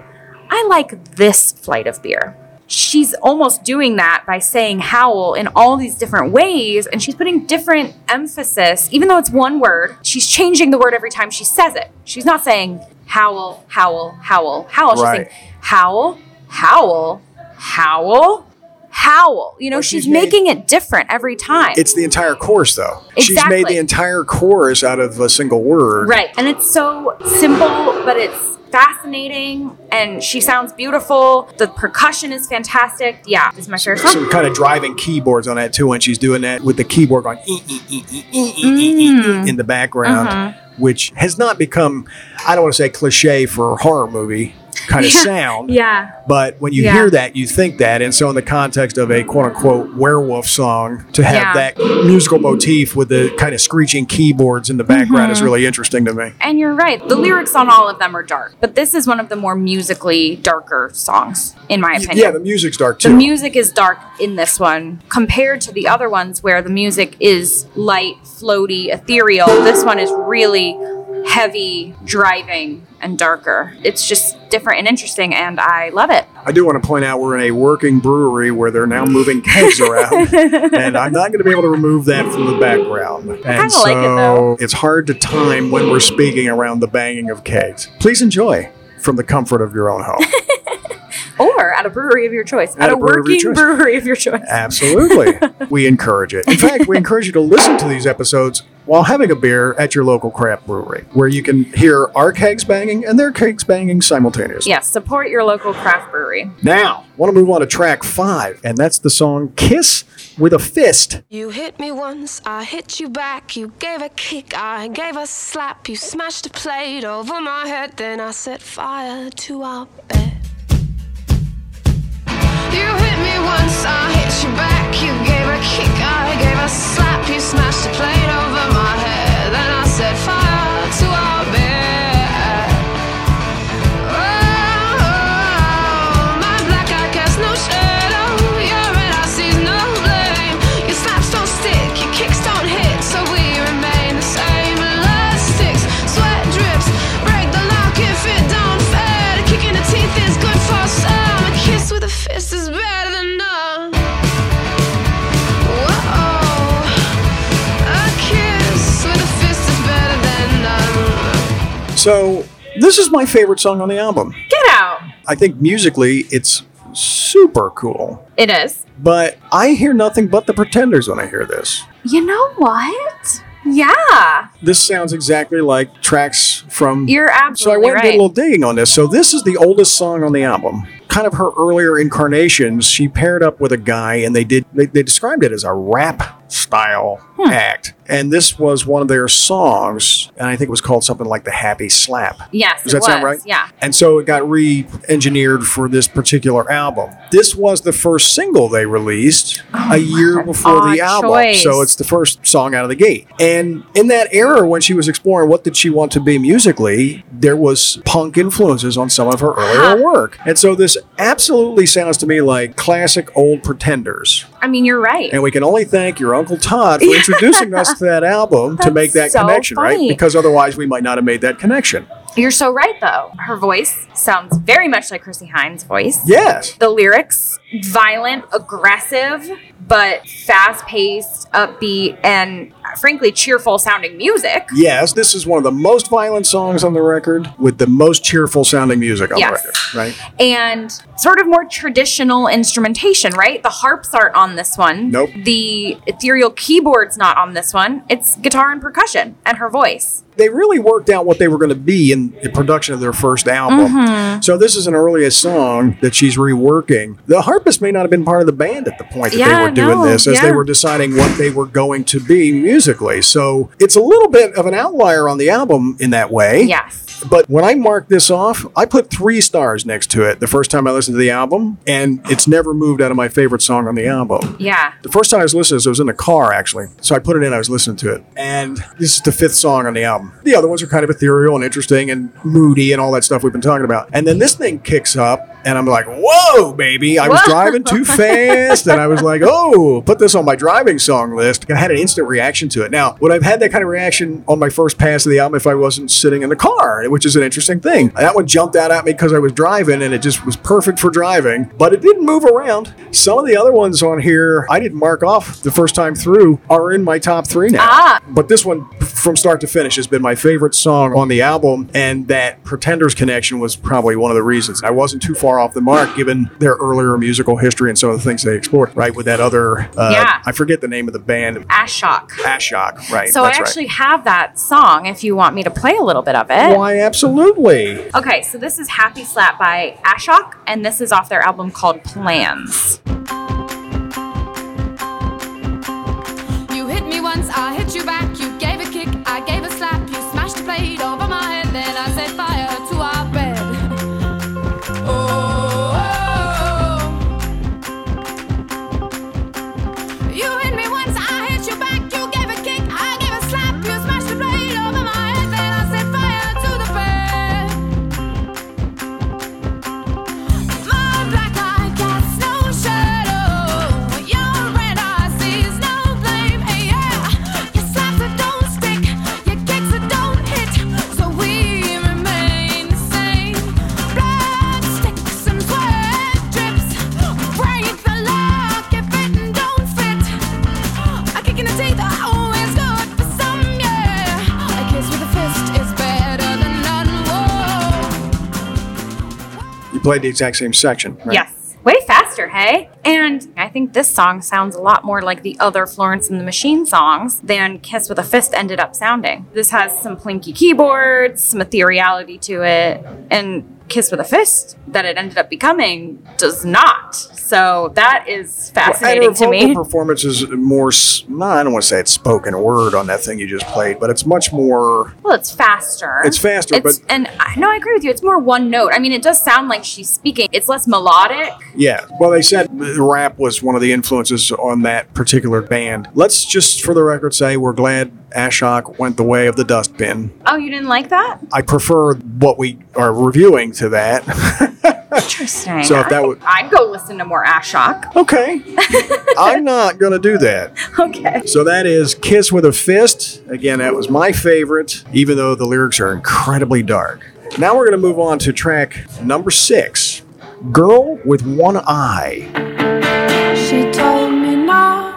I like this flight of beer. She's almost doing that by saying howl in all these different ways and she's putting different emphasis even though it's one word she's changing the word every time she says it she's not saying howl howl howl howl she's saying howl howl howl howl you know she's, she's made- making it different every time It's the entire chorus, though. exactly. She's made the entire chorus out of a single word. Right. And it's so simple, but it's fascinating and she sounds beautiful. The percussion is fantastic. Yeah, this is my favorite song. Some kind of driving keyboards on that too, and she's doing that with the keyboard going "ee, ee, ee, ee, ee, ee, ee, Mm. in the background, Mm-hmm. which has not become, I don't want to say cliche for a horror movie kind of sound. Yeah. But when you Yeah. hear that, you think that. And so, in the context of a quote unquote werewolf song, to have Yeah. that musical motif with the kind of screeching keyboards in the background Mm-hmm. is really interesting to me. And you're right. The lyrics on all of them are dark, but this is one of the more musically darker songs, in my opinion. Yeah, the music's dark too. The music is dark in this one compared to the other ones where the music is light, floaty, ethereal. This one is really heavy, driving, and darker. It's just different and interesting, and I love it. I do want to point out we're in a working brewery where they're now moving kegs around, and I'm not going to be able to remove that from the background. And so like it, though. it's hard to time when we're speaking around the banging of kegs. Please enjoy from the comfort of your own home. Or at a brewery of your choice. At, At a, brewery of working choice. brewery of your choice. Absolutely. we encourage it. In fact, we encourage you to listen to these episodes while having a beer at your local craft brewery, where you can hear our kegs banging and their kegs banging simultaneously. Yes, support your local craft brewery. Now, want to move on to track five, and that's the song Kiss with a Fist. You hit me once, I hit you back. You gave a kick, I gave a slap. You smashed a plate over my head, then I set fire to our bed. You hit me once, I hit you back. You gave a kick, I gave a slap. You smashed a plate over my head, then I set fire to our bed. Oh, oh, oh, my black eye casts no shadow. Your red eye sees no blame. Your slaps don't stick, your kicks don't hit, so we remain the same. Blood sweat drips, break the lock if it don't fit. Kicking the teeth is good So, this is my favorite song on the album. Get out. I think musically it's super cool. It is. But I hear nothing but the Pretenders when I hear this. You know what? Yeah. This sounds exactly like tracks from. You're absolutely so I went and did a little digging on this. So this is the oldest song on the album. Kind of her earlier incarnations. She paired up with a guy, and they did. They, they described it as a rap style Hmm. act. And this was one of their songs, and I think it was called something like the Happy Slap. Yes, Does that sound right? Yeah. And so it got re-engineered for this particular album. This was the first single they released a year before the album. choice. So it's the first song out of the gate. And in that era when she was exploring what did she want to be musically, there was punk influences on some of her earlier work. And so this absolutely sounds to me like classic old pretenders. I mean, you're right. And we can only thank your Uncle Todd for introducing us to that album to make that so connection, right? Because otherwise we might not have made that connection. You're so right, though. Her voice sounds very much like Chrissie Hynde's voice. Yes. The lyrics, violent, aggressive, but fast paced, upbeat, and frankly, cheerful sounding music. Yes, this is one of the most violent songs on the record with the most cheerful sounding music on Yes. the record, right? And sort of more traditional instrumentation, right? The harps aren't on this one. Nope. The ethereal keyboard's not on this one. It's guitar and percussion and her voice. They really worked out what they were going to be in the production of their first album. Mm-hmm. So this is an earliest song that she's reworking. The harpist may not have been part of the band at the point that they were doing no, this, as they were deciding what they were going to be musically. So it's a little bit of an outlier on the album in that way. Yes. But when I marked this off, I put three stars next to it the first time I listened to the album, and it's never moved out of my favorite song on the album. Yeah. The first time I was listening to this, I was in the car actually. So I put it in, I was listening to it. And this is the fifth song on the album. Album. The other ones are kind of ethereal and interesting and moody and all that stuff we've been talking about. And then this thing kicks up, and I'm like, whoa, baby. I was Whoa. driving too fast, and I was like, oh, put this on my driving song list. I had an instant reaction to it. Now, would I've had that kind of reaction on my first pass of the album if I wasn't sitting in the car, which is an interesting thing. That one jumped out at me because I was driving, and it just was perfect for driving, but it didn't move around. Some of the other ones on here, I didn't mark off the first time through, are in my top three now. Ah. But this one, from start to finish, has been my favorite song on the album, and that Pretenders connection was probably one of the reasons. I wasn't too far off the mark given their earlier musical history and some of the things they explored, right? With that other, uh, Yeah. I forget the name of the band, Ashok. Ashok, right? So I that's actually have that song if you want me to play a little bit of it. Why, absolutely. Okay, so this is Happy Slap by Ashok, and this is off their album called Plans. You hit me once, I hit. You played the exact same section, right? Yes. Way faster, hey? And I think this song sounds a lot more like the other Florence and the Machine songs than Kiss with a Fist ended up sounding. This has some plinky keyboards, some ethereality to it, and Kiss with a Fist that it ended up becoming does not. So that is fascinating and to me. vocal performance is more, no, I don't want to say it's spoken word on that thing you just played, but it's much more, Well, it's faster. It's faster, It's, but- and I no, I agree with you. It's more one note. I mean, it does sound like she's speaking. It's less melodic. yeah. Well, they said rap was one of the influences on that particular band. Let's just, for the record, say we're glad Ashok went the way of the dustbin. Oh, you didn't like that? I prefer what we are reviewing to that. Interesting. So if that would- I'd go listen to more Ashok. okay. I'm not going to do that. Okay. So that is Kiss with a Fist. Again, that was my favorite, even though the lyrics are incredibly dark. Now we're going to move on to track number six Girl with One Eye. She told me not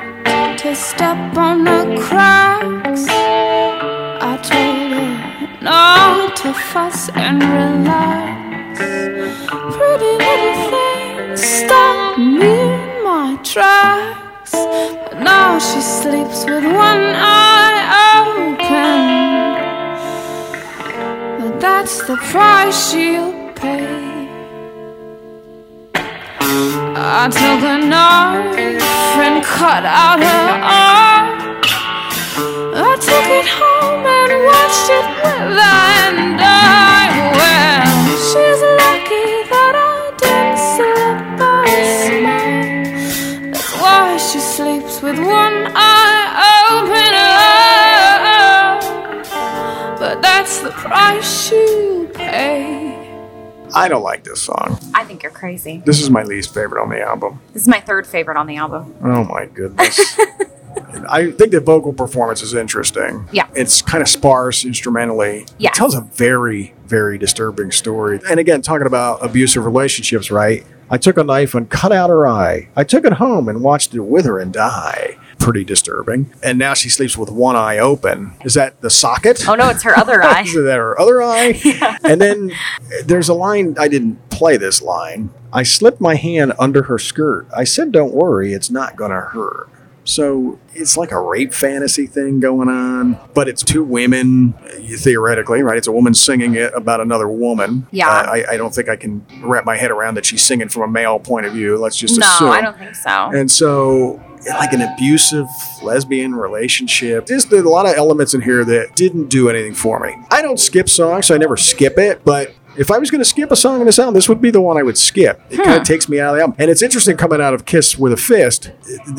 to step on the cracks. I told her not to fuss and relax. Pretty little things stop me in my tracks. But now she sleeps with one eye open. But that's the price she'll pay. I took a knife and cut out her arm. I took it home and watched it wither and die. Well, she's with one eye open. Oh, but that's the price she'll pay. I don't like this song. I think you're crazy. This is my least favorite on the album. This is my third favorite on the album. Oh my goodness. I think the vocal performance is interesting. Yeah. It's kind of sparse instrumentally. Yeah. It tells a very, very disturbing story. And again, talking about abusive relationships, right? I took a knife and cut out her eye. I took it home and watched it wither and die. Pretty disturbing. And now she sleeps with one eye open. Is that the socket? Oh no, it's her other eye. Is that her other eye? And then there's a line, I didn't play this line. I slipped my hand under her skirt. I said, Don't worry, it's not going to hurt. So it's like a rape fantasy thing going on, but it's two women, theoretically, right? It's a woman singing it about another woman. Yeah. Uh, I, I don't think I can wrap my head around that she's singing from a male point of view. Let's just No, assume. I don't think so. And so, like an abusive lesbian relationship, There's a lot of elements in here that didn't do anything for me. I don't skip songs, so I never skip it, but If I was going to skip a song in this album, this would be the one I would skip. It kind of takes me out of the album. And it's interesting coming out of Kiss with a Fist.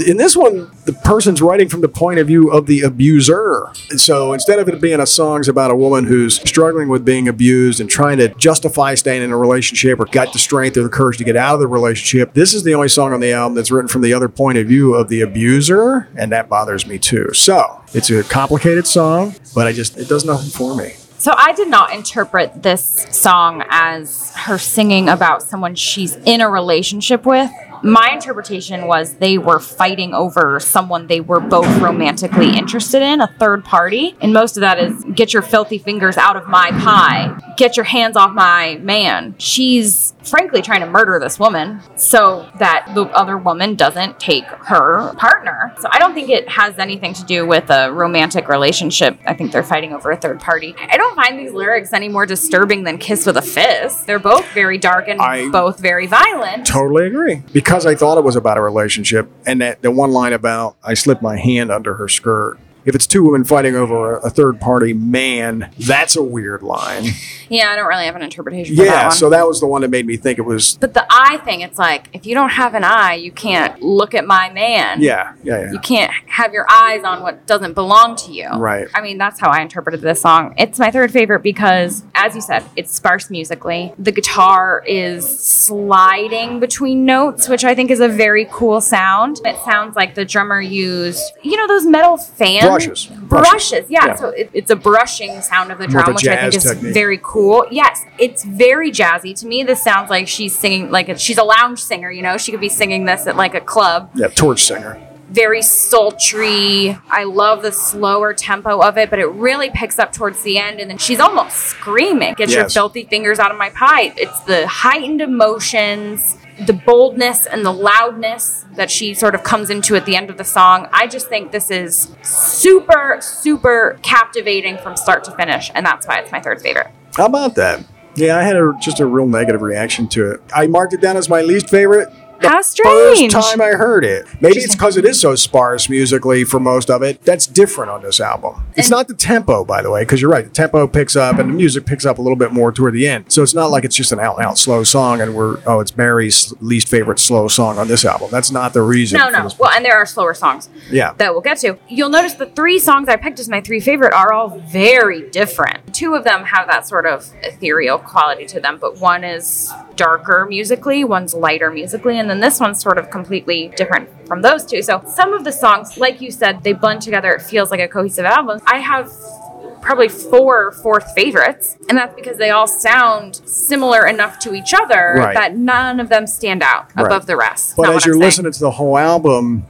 In this one, the person's writing from the point of view of the abuser. So instead of it being a song's about a woman who's struggling with being abused and trying to justify staying in a relationship or got the strength or the courage to get out of the relationship, this is the only song on the album that's written from the other point of view of the abuser. And that bothers me too. So it's a complicated song, but I just, it does nothing for me. So I did not interpret this song as her singing about someone she's in a relationship with. My interpretation was they were fighting over someone they were both romantically interested in, a third party. And most of that is get your filthy fingers out of my pie, get your hands off my man. She's frankly trying to murder this woman so that the other woman doesn't take her partner. So I don't think it has anything to do with a romantic relationship. I think they're fighting over a third party. I don't find these lyrics any more disturbing than Kiss with a Fist. They're both very dark and I- both very violent. Totally agree. Because I thought it was about a relationship, and that the one line about I slipped my hand under her skirt. If it's two women fighting over a, third party man, that's a weird line. Yeah, I don't really have an interpretation for that Yeah, one. so that was the one that made me think it was. but the eye thing, it's like if you don't have an eye, you can't look at my man. Yeah, yeah, yeah. You can't have your eyes on what doesn't belong to you. Right. I mean, that's how I interpreted this song. It's my third favorite because, as you said, it's sparse musically. The guitar is sliding between notes, which I think is a very cool sound. It sounds like the drummer used, you know, those metal fans. Brushes. Brushes, Brushes. yeah. Yeah. So it, it's a brushing sound of the drum, which I think is technique. very cool. Yes, it's very jazzy to me. This sounds like she's singing, like a, she's a lounge singer. You know, she could be singing this at like a club Yeah, torch singer. Very sultry. I love the slower tempo of it, but it really picks up towards the end, and then she's almost screaming, Get your filthy fingers out of my pie. It's the heightened emotions, the boldness, and the loudness that she sort of comes into at the end of the song. I just think this is super, super captivating from start to finish, and that's why it's my third favorite. How about that? Yeah, I had a, just a real negative reaction to it. I marked it down as my least favorite. How First time I heard it. Maybe it's because it is so sparse musically for most of it. That's different on this album. It's not the tempo, by the way, because you're right. The tempo picks up and the music picks up a little bit more toward the end. So it's not like it's just an out and out slow song and we're, oh, it's Barry's least favorite slow song on this album. That's not the reason. No, for no. this- Well, and there are slower songs. Yeah. that we'll get to. You'll notice the three songs I picked as my three favorite are all very different. Two of them have that sort of ethereal quality to them, but one is darker musically, one's lighter musically, and then this one's sort of completely different from those two. So some of the songs, like you said, they blend together. It feels like a cohesive album. I have probably four fourth favorites and that's because they all sound similar enough to each other Right. that none of them stand out Right. above the rest But as you're saying. listening to the whole album,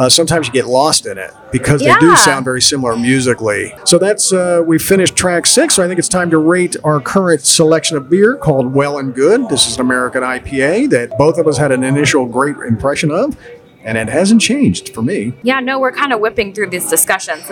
uh, sometimes you get lost in it because they do sound very similar musically. So that's uh, we finished track six. So I think it's time to rate our current selection of beer called Well and Good. This is an American IPA that both of us had an initial great impression of, and it hasn't changed for me. Yeah, no, we're kind of whipping through these discussions.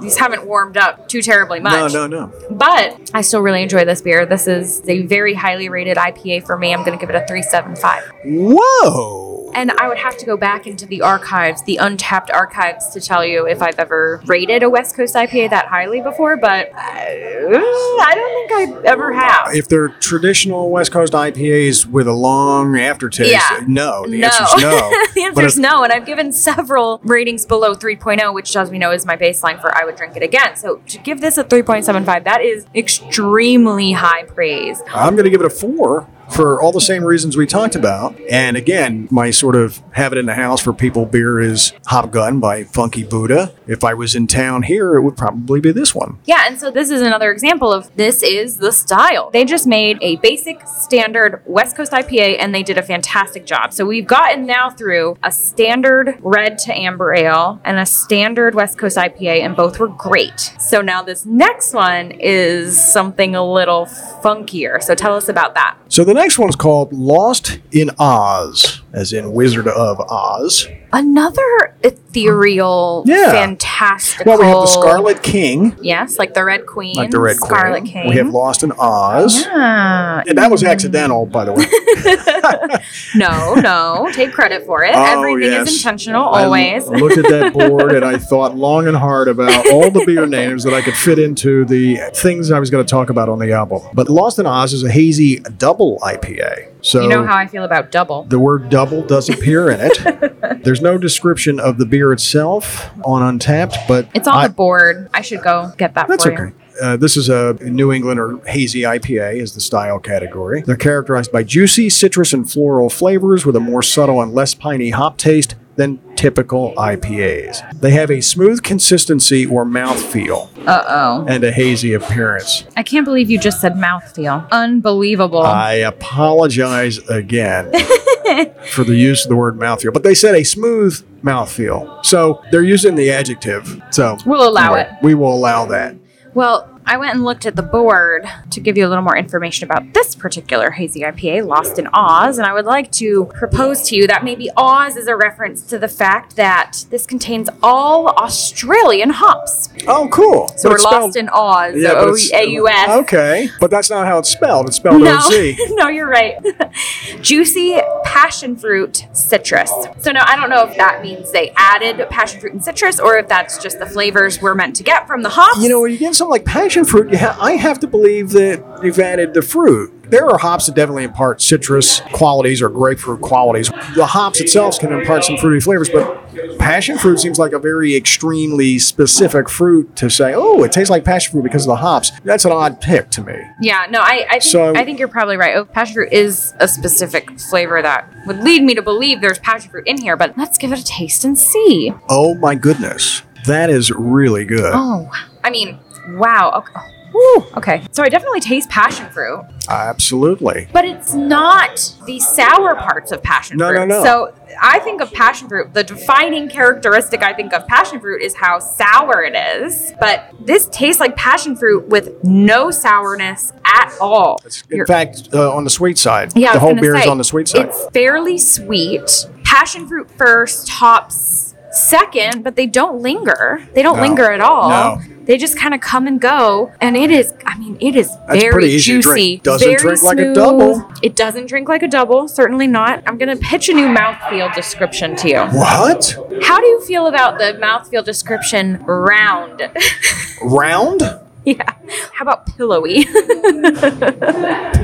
These haven't warmed up too terribly much. No, no, no. But I still really enjoy this beer. This is a very highly rated IPA for me. I'm going to give it a 375. Whoa. And I would have to go back into the archives, the Untappd archives, to tell you if I've ever rated a West Coast IPA that highly before, but uh, I don't think I ever have. If they're traditional West Coast IPAs with a long aftertaste, Yeah. no. The no. answer's no. the answer's if- no. And I've given several ratings below 3.0, which tells me know is my baseline for I would drink it again. So to give this a 3.75, that is extremely high praise. I'm going to give it a four for all the same reasons we talked about. And again, my sort of have it in the house for people beer is Hop Gun by Funky Buddha. If I was in town here, it would probably be this one. Yeah, and so this is another example of this is the style. They just made a basic standard West Coast IPA and they did a fantastic job. So we've gotten now through a standard red to amber ale and a standard West Coast IPA, and both were great. So now this next one is something a little funkier. So tell us about that. So the next one's called Lost in Oz. As in Wizard of Oz. Another ethereal, Yeah. fantastical. Well, we have the Scarlet King, Yes, like the Red Queen. like the Red Scarlet Queen. King. We have Lost in Oz. Ah, And that was accidental, by the way. no, no. Take credit for it. Oh, Everything yes. is intentional, always. I looked at that board and I thought long and hard about all the beer names that I could fit into the things I was going to talk about on the album. But Lost in Oz is a hazy double IPA. So you know how I feel about double. the word double does appear in it. There's no description of the beer itself on Untappd, but It's on I- the board. I should go get that That's for okay. Uh, this is a New England or hazy IPA, is the style category. They're characterized by juicy citrus and floral flavors with a more subtle and less piney hop taste than typical IPAs. They have a smooth consistency or mouthfeel Uh oh. and a hazy appearance. I can't believe you just said mouthfeel. Unbelievable. I apologize again for the use of the word mouthfeel, but they said a smooth mouthfeel. So they're using the adjective. So We'll allow it. We will allow that. Well, I went and looked at the board to give you a little more information about this particular hazy IPA, Lost in Oz, and I would like to propose to you that maybe Oz is a reference to the fact that this contains all Australian hops. Oh, cool. So But we're lost spelled- in Oz, Yeah, but O A U S. Okay, but that's not how it's spelled. It's spelled No, O-Z. no, you're right. Juicy passion fruit citrus. So now I don't know if that means they added passion fruit and citrus, or if that's just the flavors we're meant to get from the hops. You know, when you get something like passion fruit, you ha- I have to believe that you've added the fruit. There are hops that definitely impart citrus qualities or grapefruit qualities. The hops itself can impart some fruity flavors, but passion fruit seems like a very extremely specific fruit to say, oh, it tastes like passion fruit because of the hops. That's an odd pick to me. Yeah, no, I, I think So- I think you're probably right. Oh, passion fruit is a specific flavor that would lead me to believe there's passion fruit in here, but let's give it a taste and see. Oh my goodness. That is really good. Oh, I mean, wow. Okay. Woo, okay. So I definitely taste passion fruit, Absolutely. but it's not the sour parts of passion No, fruit. no, no. no. So I think of passion fruit, the defining characteristic I think of passion fruit is how sour it is. But this tastes like passion fruit with no sourness at all. In You're- fact, uh, on the sweet side, Yeah, the whole beer is on the sweet side. It's fairly sweet. Passion fruit first, hops second, but they don't linger. They don't No. linger at all. No. They just kind of come and go, and it is. I mean, it is That's very easy juicy. Doesn't very drink like a smooth. double. It doesn't drink like a double. Certainly not. I'm gonna pitch a new mouthfeel description to you. what? How do you feel about the mouthfeel description? Round. Round? yeah. How about pillowy?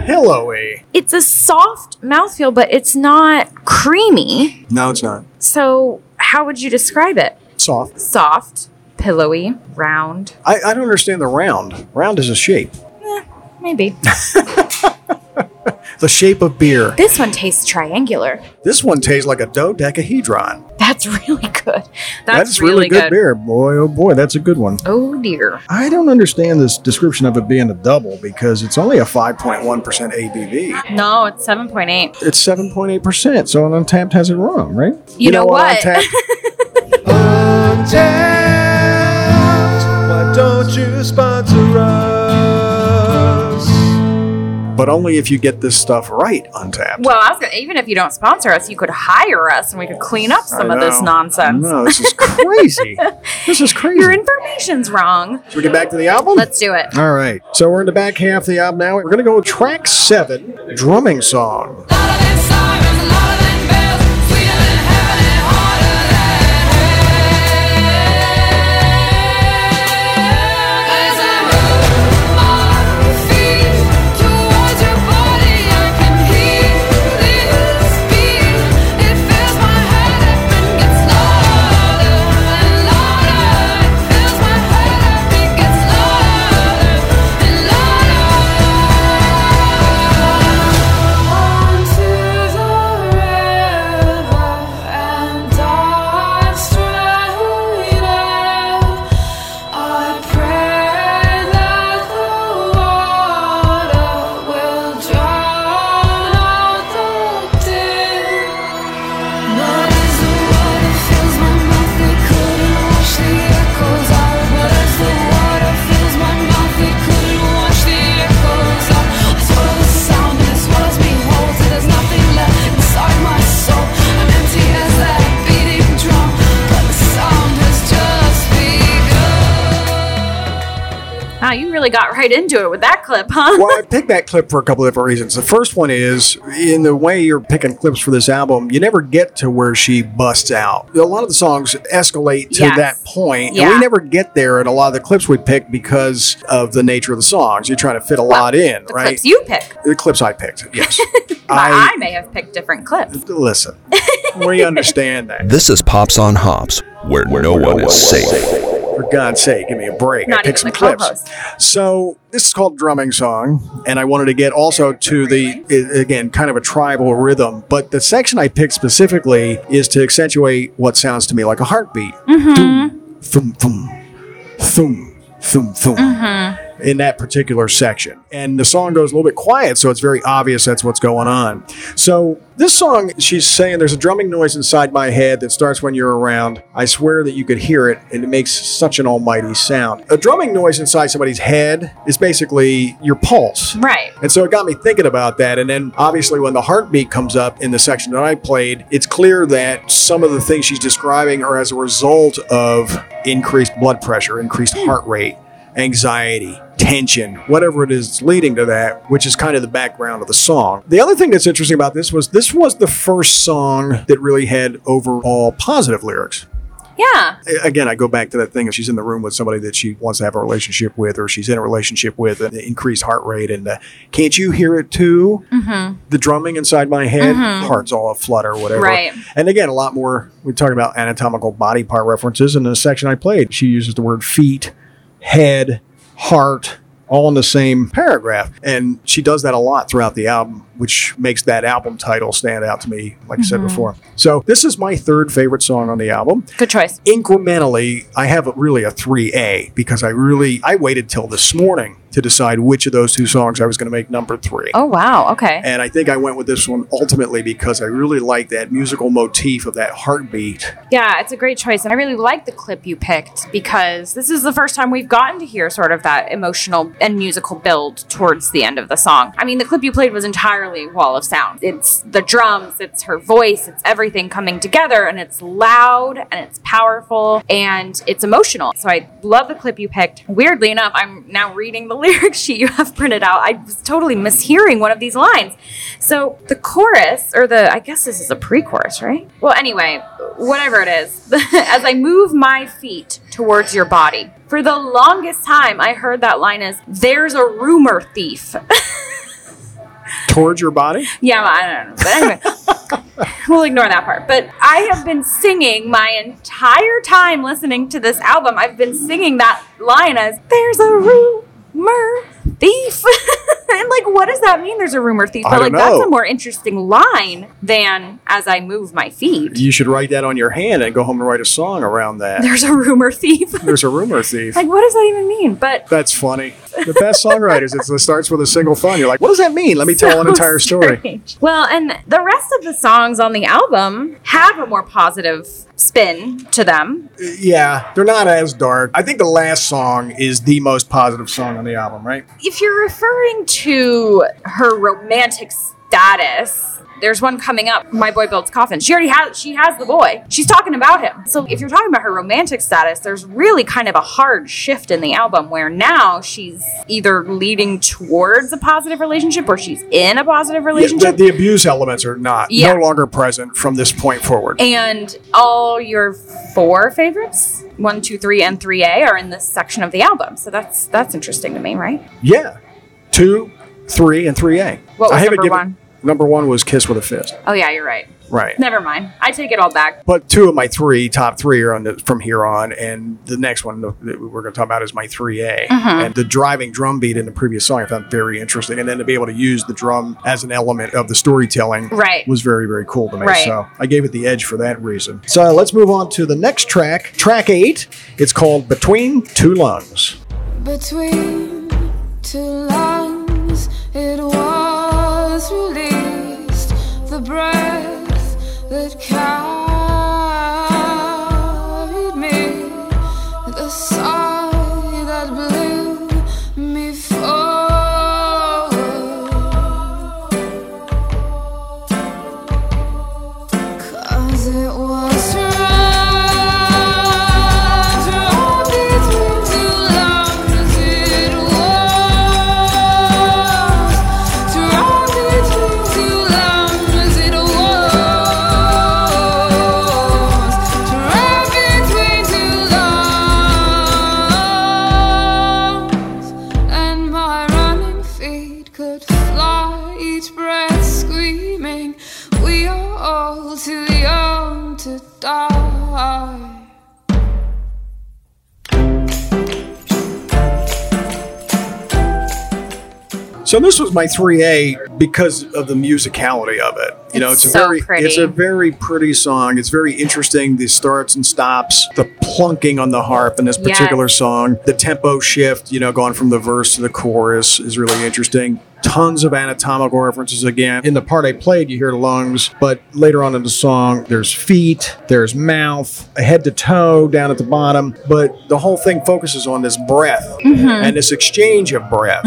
Pillowy. it's a soft mouthfeel, but it's not creamy. No, it's not. So, how would you describe it? Soft. Soft, pillowy, round, I, I don't understand the round. Round is a shape. Eh, maybe. The shape of beer. this one tastes triangular. This one tastes like a dodecahedron. That's really good. That's, That's really, good, beer. Boy, oh boy, that's a good one. Oh dear. I don't understand this description of it being a double because it's only a 5.1% ABV. No, it's 7.8. It's 7.8%, so Untappd has it wrong, right? You know what? Untappd- Why don't you sponsor us? but only if you get this stuff right, Untappd. Well, I was gonna, even if you don't sponsor us, you could hire us and we could clean up some I of this nonsense. No, this is crazy. this is crazy. Your information's wrong. Should we get back to the album? Let's do it. All right. So we're in the back half of the album now. We're going to go with track seven, drumming song. You really got right into it with that clip, huh? well, I picked that clip for a couple of different reasons. The first one is in the way you're picking clips for this album, you never get to where she busts out. A lot of the songs escalate to Yes. that point, and Yeah. we never get there in a lot of the clips we pick because of the nature of the songs. You're trying to fit a lot in, the right? clips you pick. the clips I picked, yes. But I, may have picked different clips. listen. We understand that. This is Pops on Hops, where, no one is safe. For God's sake, give me a break. I Not picked even some clips. co-host. So this is called drumming song, and I wanted to get also to the i- again kind of a tribal rhythm. But the section I picked specifically is to accentuate what sounds to me like a heartbeat. Mm-hmm. Thum, thum, thum, thum, thum. Mm-hmm. In that particular section. And the song goes a little bit quiet, so it's very obvious that's what's going on. So, this song, she's saying there's a drumming noise inside my head that starts when you're around. I swear that you could hear it, and it makes such an almighty sound. A drumming noise inside somebody's head is basically your pulse. Right. And so it got me thinking about that. And then obviously, when the heartbeat comes up in the section that I played, it's clear that some of the things she's describing are as a result of increased blood pressure, increased heart rate, anxiety, tension, whatever it is leading to that, which is kind of the background of the song. The other thing that's interesting about this was this was the first song that really had overall positive lyrics Yeah. again, I go back to that thing. If she's in the room with somebody that she wants to have a relationship with, or she's in a relationship with, an increased heart rate, and uh, can't you hear it too? Mm-hmm. The drumming inside my head, heart's all a flutter, whatever. Right. And again, a lot more. We talk about anatomical body part references in the section I played. She uses the word feet, head, heart. All in the same paragraph. And she does that a lot throughout the album, which makes that album title stand out to me, like I said mm-hmm. before. So, this is my third favorite song on the album Good choice. incrementally i have a, really a 3a because i really i waited till this morning to decide which of those two songs i was going to make number three Oh wow. Okay. and i think i went with this one ultimately because i really like that musical motif of that heartbeat Yeah, it's a great choice. And I really like the clip you picked because this is the first time we've gotten to hear sort of that emotional and musical build towards the end of the song. I mean, the clip you played was entirely wall of sound. It's the drums, it's her voice, it's everything coming together, and it's loud and it's powerful and it's emotional. So I love the clip you picked. Weirdly enough, I'm now reading the lyric sheet you have printed out. I was totally mishearing one of these lines. So the chorus, or the, I guess this is a pre chorus, right? Well, anyway, whatever it is, as I move my feet towards your body. For the longest time, I heard that line as, there's a rumor thief. towards your body yeah, well, I don't know. But anyway, we'll ignore that part. But I have been singing my entire time listening to this album. I've been singing that line as, there's a rumor thief. and like, what does that mean? There's a rumor thief. But like, know. that's a more interesting line than as I move my feet. you should write that on your hand and go home and write a song around that There's a rumor thief. there's a rumor thief like, what does that even mean? But that's funny the best songwriters it starts with a single fun you're like what does that mean let me tell an so entire story strange. Well, and the rest of the songs on the album have a more positive spin to them. Uh, yeah they're not as dark i think the last song is the most positive song on the album right If you're referring to her romantic status, there's one coming up, My Boy Builds Coffins. She already has she has the boy. She's talking about him. So if you're talking about her romantic status, there's really kind of a hard shift in the album where now she's either leading towards a positive relationship or she's in a positive Yeah, the, relationship. the abuse elements are not Yeah. no longer present from this point forward. And all your four favorites, one, two, three, and three A, are in this section of the album. So that's that's interesting to me, right? yeah, two, three, and three A. What was I number given- one? Number one was "Kiss with a Fist." Oh yeah, you're right. Right. Never mind. I take it all back. But two of my three top three are on the, from here on, and the next one that we're going to talk about is my three A. Mm-hmm. And the driving drum beat in the previous song I found very interesting, and then to be able to use the drum as an element of the storytelling Right. was very very cool to me. Right. So I gave it the edge for that reason. So let's move on to the next track, track eight. It's called "Between Two Lungs." Between two lungs, it was released the breath that carried So this was my 3A because of the musicality of it. You know, It's it's a so very pretty. it's a very pretty song. It's very interesting. The starts and stops, the plunking on the harp in this Yes. particular song, the tempo shift, you know, going from the verse to the chorus is really interesting. Tons of anatomical references again. In the part I played, you hear the lungs, but later on in the song, there's feet, there's mouth, head to toe down at the bottom. But the whole thing focuses on this breath Mm-hmm. and this exchange of breath.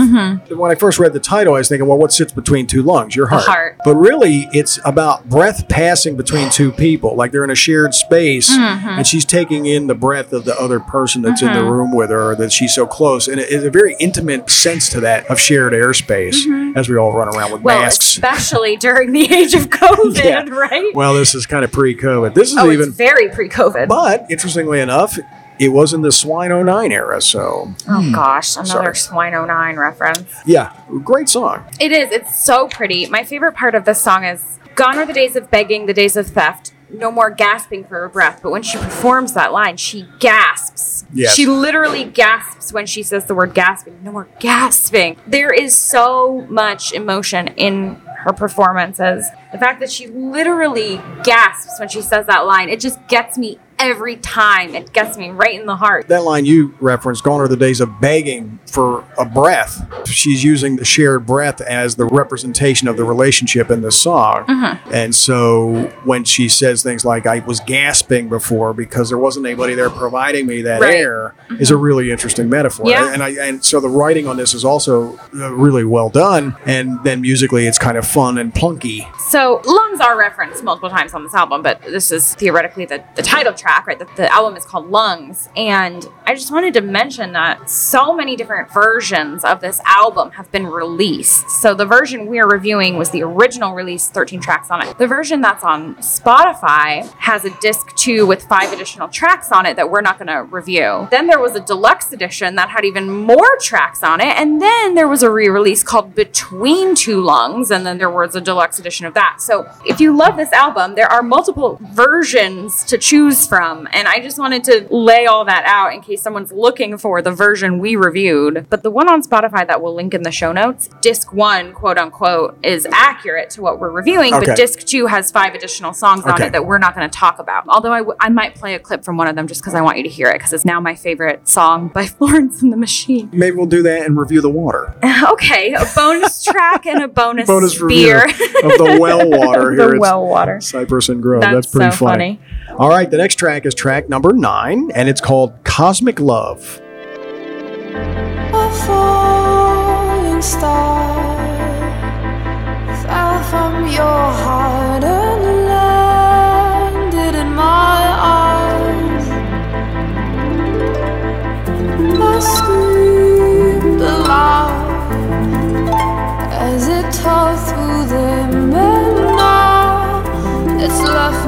When I first read the title, I was thinking, well, what sits between two lungs? Your heart. heart. But really, it's about breath passing between two people. Like they're in a shared space, Mm-hmm. and she's taking in the breath of the other person that's in the room with her, that she's so close. And it- it's a very intimate sense to that of shared airspace as we all run around with Mm-hmm. Well, masks. especially during the age of COVID, Yeah. right? Well, this is kind of pre-COVID. This is oh, even, it's very pre-COVID. but interestingly enough, it was in the Swine 09 era. So oh gosh, another Sorry. Swine 09 reference. yeah, great song. It is. It's so pretty. My favorite part of this song is Gone are the days of begging, the days of theft. No more gasping for her breath. But when she performs that line, she gasps. Yes. She literally gasps when she says the word gasping. No more gasping. There is so much emotion in her performances. The fact that she literally gasps when she says that line, it just gets me every time. It gets me right in the heart. that line you referenced, gone are the days of begging for a breath. She's using the shared breath as the representation of the relationship in the song. Mm-hmm. And so when she says things like, I was gasping before because there wasn't anybody there providing me that Right. air, is a really interesting metaphor. Yeah. And, I, and so the writing on this is also uh, really well done. And then musically, it's kind of fun and plunky. So lungs are referenced multiple times on this album, but this is theoretically the, the title track, right? The, the album is called Lungs. And I just wanted to mention that so many different versions of this album have been released. So the version we are reviewing was the original release, 13 tracks on it. The version that's on Spotify has a disc two with five additional tracks on it that we're not going to review. Then there was a deluxe edition that had even more tracks on it. And then there was a re release called Between Two Lungs. And then there was a deluxe edition of that. So if you love this album, there are multiple versions to choose from. And I just wanted to lay all that out in case someone's looking for the version we reviewed. But the one on Spotify that we'll link in the show notes, disc one, quote unquote, is accurate to what we're reviewing. Okay. But disc two has five additional songs on it that we're not going to talk about. Although I, w- I might play a clip from one of them just because I want you to hear it because it's now my favorite song by Florence and the Machine. Maybe we'll do that and review the water. okay, a bonus track and a bonus, Bonus beer. of the well water here the well water. Cypress and Grove. That's, That's, pretty so funny. All right, the next track is track number nine, and it's called Cosmic Love. I screamed aloud as it tore through it's left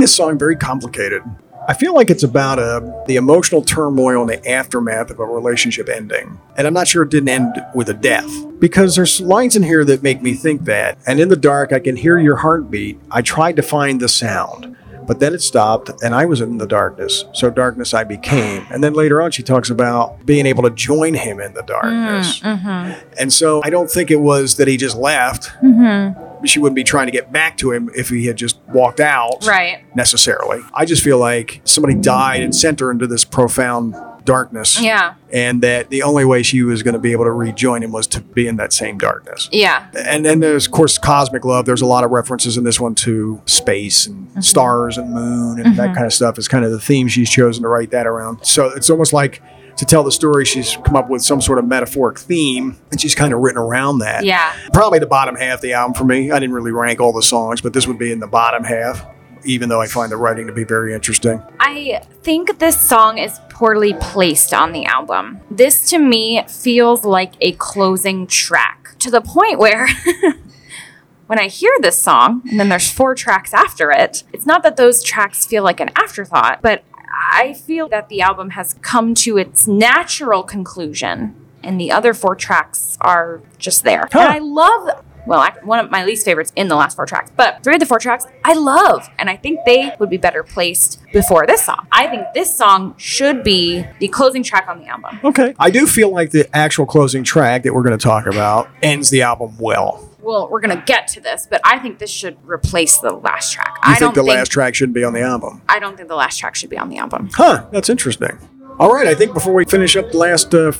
find this song very complicated. I feel like it's about uh, the emotional turmoil and the aftermath of a relationship ending. And I'm not sure it didn't end with a death. Because there's lines in here that make me think that. And in the dark, I can hear your heartbeat. I tried to find the sound. But then it stopped, and I was in the darkness. So darkness I became. And then later on, she talks about being able to join him in the darkness. Mm, mm-hmm. And so I don't think it was that he just left. Mm-hmm. She wouldn't be trying to get back to him if he had just walked out Right. necessarily. I just feel like somebody died and sent her into this profound darkness. Yeah. And that the only way she was going to be able to rejoin him was to be in that same darkness. Yeah. And then there's, of course, cosmic love. There's a lot of references in this one to space and Mm-hmm. stars and moon and that kind of stuff is kind of the theme she's chosen to write that around. So it's almost like to tell the story, she's come up with some sort of metaphoric theme and she's kind of written around that. Yeah. Probably the bottom half of the album for me. I didn't really rank all the songs, but this would be in the bottom half even though I find the writing to be very interesting. I think this song is poorly placed on the album. This to me feels like a closing track to the point where when I hear this song and then there's four tracks after it, it's not that those tracks feel like an afterthought, but I feel that the album has come to its natural conclusion and the other four tracks are just there. Huh. And I love well, I, one of my least favorites in the last four tracks, but three of the four tracks I love, and I think they would be better placed before this song. I think this song should be the closing track on the album. Okay. I do feel like the actual closing track that we're going to talk about ends the album well. Well, we're gonna get to this, but I think this should replace the last track. You I think the think last track shouldn't be on the album? I don't think the last track should be on the album. Huh, that's interesting. All right, I think before we finish up the last uh,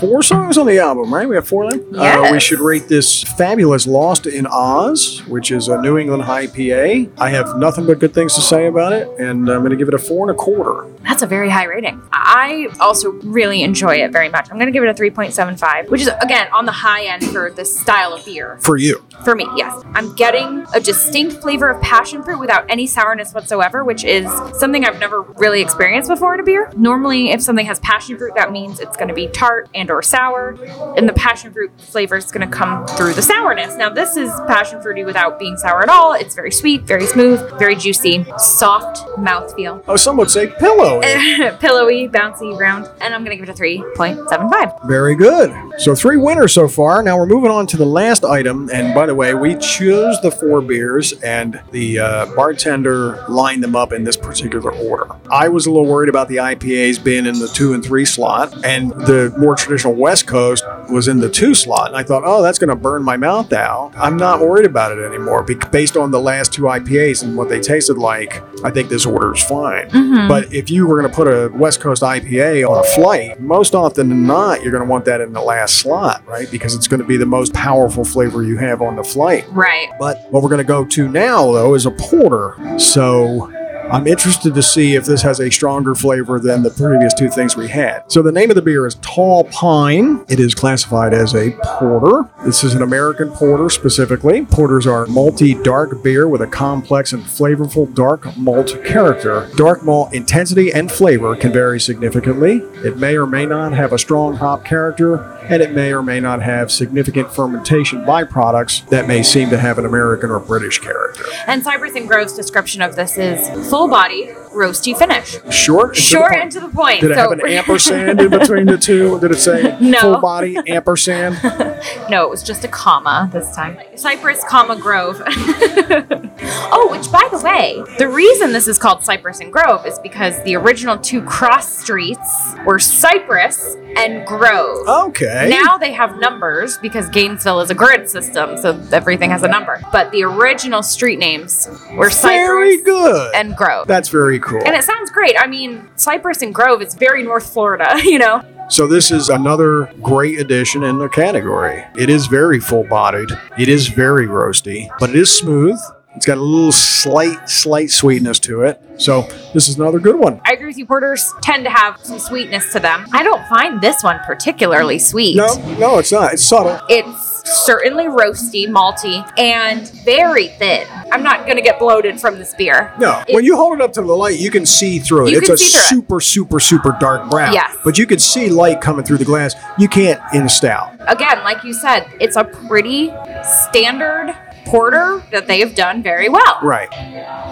four songs on the album, right? We have four of them. Uh, we should rate this fabulous Lost in Oz, which is a New England IPA. I have nothing but good things to say about it, and I'm going to give it a four and a quarter. That's a very high rating. I also really enjoy it very much. I'm gonna give it a 3.75, which is again on the high end for this style of beer. For you. For me, yes. I'm getting a distinct flavor of passion fruit without any sourness whatsoever, which is something I've never really experienced before in a beer. Normally, if something has passion fruit, that means it's going to be tart and or sour, and the passion fruit flavor is going to come through the sourness. Now, this is passion fruity without being sour at all. It's very sweet, very smooth, very juicy, soft mouthfeel. Oh, some would say pillow. Pillowy, bouncy, round, and I'm gonna give it a 3.75. Very good. So three winners so far. Now we're moving on to the last item. And by the way, we choose the four beers, and the uh, bartender lined them up in this particular order. I was a little worried about the IPAs being in the two and three slot, and the more traditional West Coast was in the two slot. And I thought, oh, that's going to burn my mouth out. I'm not worried about it anymore based on the last two IPAs and what they tasted like. I think this order is fine. But if you were going to put a West Coast IPA on a flight, most often than not, you're going to want that in the last slot, right? Because it's going to be the most powerful flavor you have on the flight. Right. But what we're going to go to now, though, is a porter. So I'm interested to see if this has a stronger flavor than the previous two things we had. So the name of the beer is Tall Pine. It is classified as a porter. This is an American porter specifically. Porters are malty dark beer with a complex and flavorful dark malt character. Dark malt intensity and flavor can vary significantly. It may or may not have a strong hop character, and it may or may not have significant fermentation byproducts that may seem to have an American or British character. And Cypress and Grove's description of this is full body, roasty finish. Short, and Short point. and to the point. Did it so, have an ampersand in between the two? Did it say No. full body ampersand? no, it was just a comma this time. Cypress, comma Grove. oh, which by the way, the reason this is called Cypress and Grove is because the original two cross streets were Cypress and Grove. Okay. Now they have numbers because Gainesville is a grid system, so everything has a number. But the original street names were very Cypress good. and Grove. That's very cool. And it sounds great. I mean, Cypress and Grove is very North Florida, you know? So this is another great addition in the category. It is very full-bodied. It is very roasty, but it is smooth. It's got a little slight, slight sweetness to it. So this is another good one. I agree with you. Porters tend to have some sweetness to them. I don't find this one particularly sweet. No, no, it's not. It's subtle. It's certainly roasty, malty, and very thin. I'm not going to get bloated from this beer. No, It- when you hold it up to the light, you can see through it. You it's can a see through it. super, super, super dark brown. Yes. But you can see light coming through the glass. You can't in a stout. Again, like you said, it's a pretty standard porter that they have done very well. Right.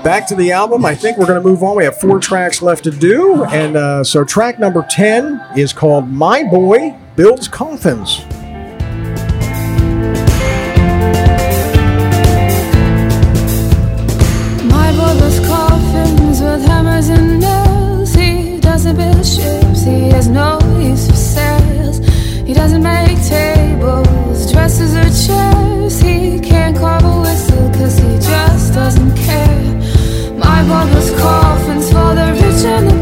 Back to the album. I think we're going to move on. We have four tracks left to do. And uh, so track number 10 is called My Boy Builds Coffins. Tables, dresses, or chairs. He can't carve a whistle 'cause he just doesn't care. My builds coffins for the rich and the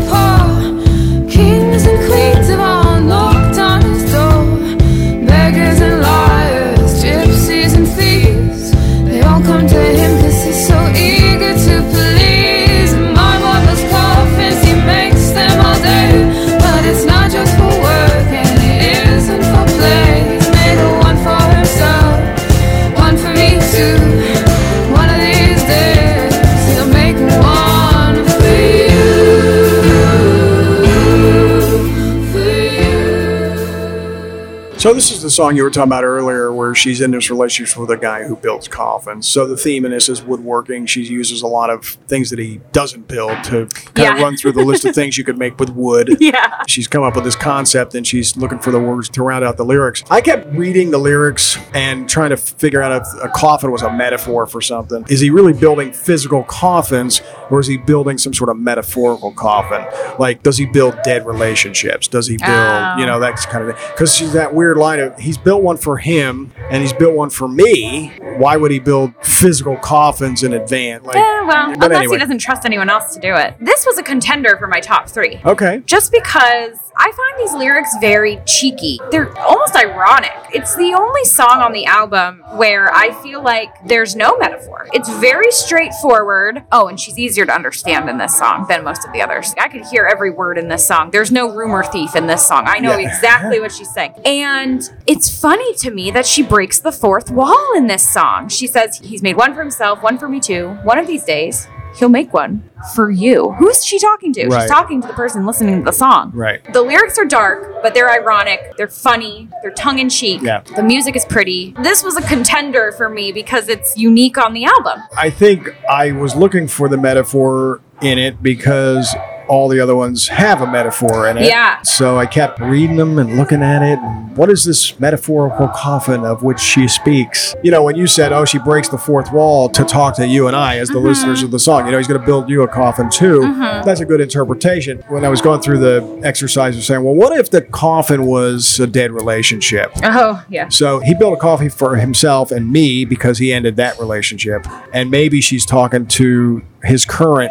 So this is the song you were talking about earlier, where she's in this relationship with a guy who builds coffins. So the theme in this is woodworking. She uses a lot of things that he doesn't build to kind of run through the list of things you could make with wood. Yeah. She's come up with this concept and she's looking for the words to round out the lyrics. I kept reading the lyrics and trying to figure out if a coffin was a metaphor for something. Is he really building physical coffins or is he building some sort of metaphorical coffin? Like, does he build dead relationships? Does he build, Oh. you know, that kind of thing? Because she's that weird line of he's built one for him and he's built one for me. Why would he build physical coffins in advance? Like, Eh, well, unless anyway. he doesn't trust anyone else to do it. This was a contender for my top three. Okay. Just because I find these lyrics very cheeky. They're almost ironic. It's the only song on the album where I feel like there's no metaphor. It's very straightforward. Oh, and she's easier to understand in this song than most of the others. I could hear every word in this song. There's no rumor thief in this song. I know Yeah. exactly what she's saying. And it's funny to me that she breaks the fourth wall in this song. She says, He's made one for himself, one for me too. One of these days, he'll make one for you. Who's she talking to? Right. She's talking to the person listening to the song. Right. The lyrics are dark, but they're ironic. They're funny. They're tongue in cheek. Yeah. The music is pretty. This was a contender for me because it's unique on the album. I think I was looking for the metaphor in it because all the other ones have a metaphor in it. Yeah. So I kept reading them and looking at it. And what is this metaphorical coffin of which she speaks? You know, when you said, oh, she breaks the fourth wall to talk to you and I as the Mm-hmm. listeners of the song, you know, he's going to build you a coffin too. That's a good interpretation. When I was going through the exercise of saying, well, what if the coffin was a dead relationship? Oh, yeah. So he built a coffin for himself and me because he ended that relationship. And maybe she's talking to his current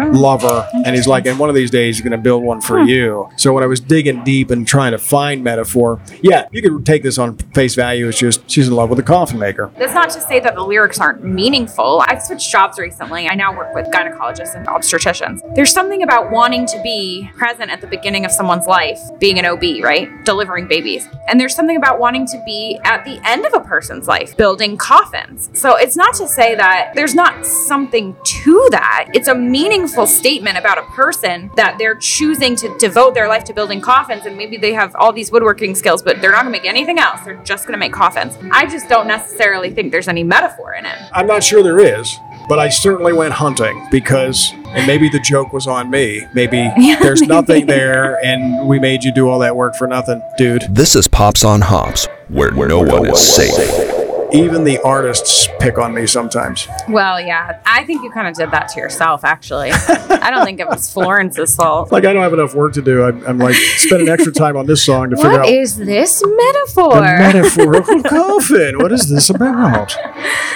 Oh, lover and he's like, and one of these days he's going to build one for you. So when I was digging deep and trying to find metaphor, yeah, you could take this on face value. It's just she's in love with a coffin maker. That's not to say that the lyrics aren't meaningful. I've switched jobs recently. I now work with gynecologists and obstetricians. There's something about wanting to be present at the beginning of someone's life, being an OB, right? Delivering babies. And there's something about wanting to be at the end of a person's life, building coffins. So it's not to say that there's not something to that. It's a meaningful statement about a person that they're choosing to devote their life to building coffins and maybe they have all these woodworking skills, but they're not gonna make anything else. They're just gonna make coffins. I just don't necessarily think there's any metaphor in it. I'm not sure there is, but I certainly went hunting because, and maybe the joke was on me. Maybe there's nothing there and we made you do all that work for nothing, dude. This is Pops on Hops, where, no, one is safe. Even the artists pick on me sometimes. Well, yeah, I think you kind of did that to yourself, actually. I don't think it was Florence's fault. Like I don't have enough work to do. I'm, I'm like spending extra time on this song to figure out is this metaphor? the metaphorical coffin. What is this about?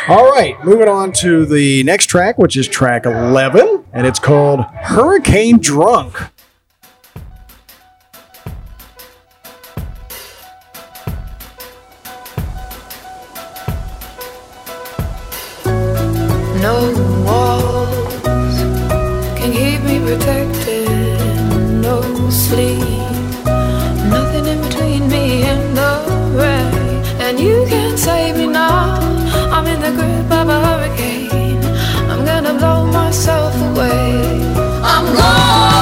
All right, moving on to the next track, which is track 11, and it's called Hurricane Drunk. No walls can keep me protected. No sleep, nothing in between me and the rain. And you can't save me now. I'm in the grip of a hurricane. I'm gonna blow myself away. I'm going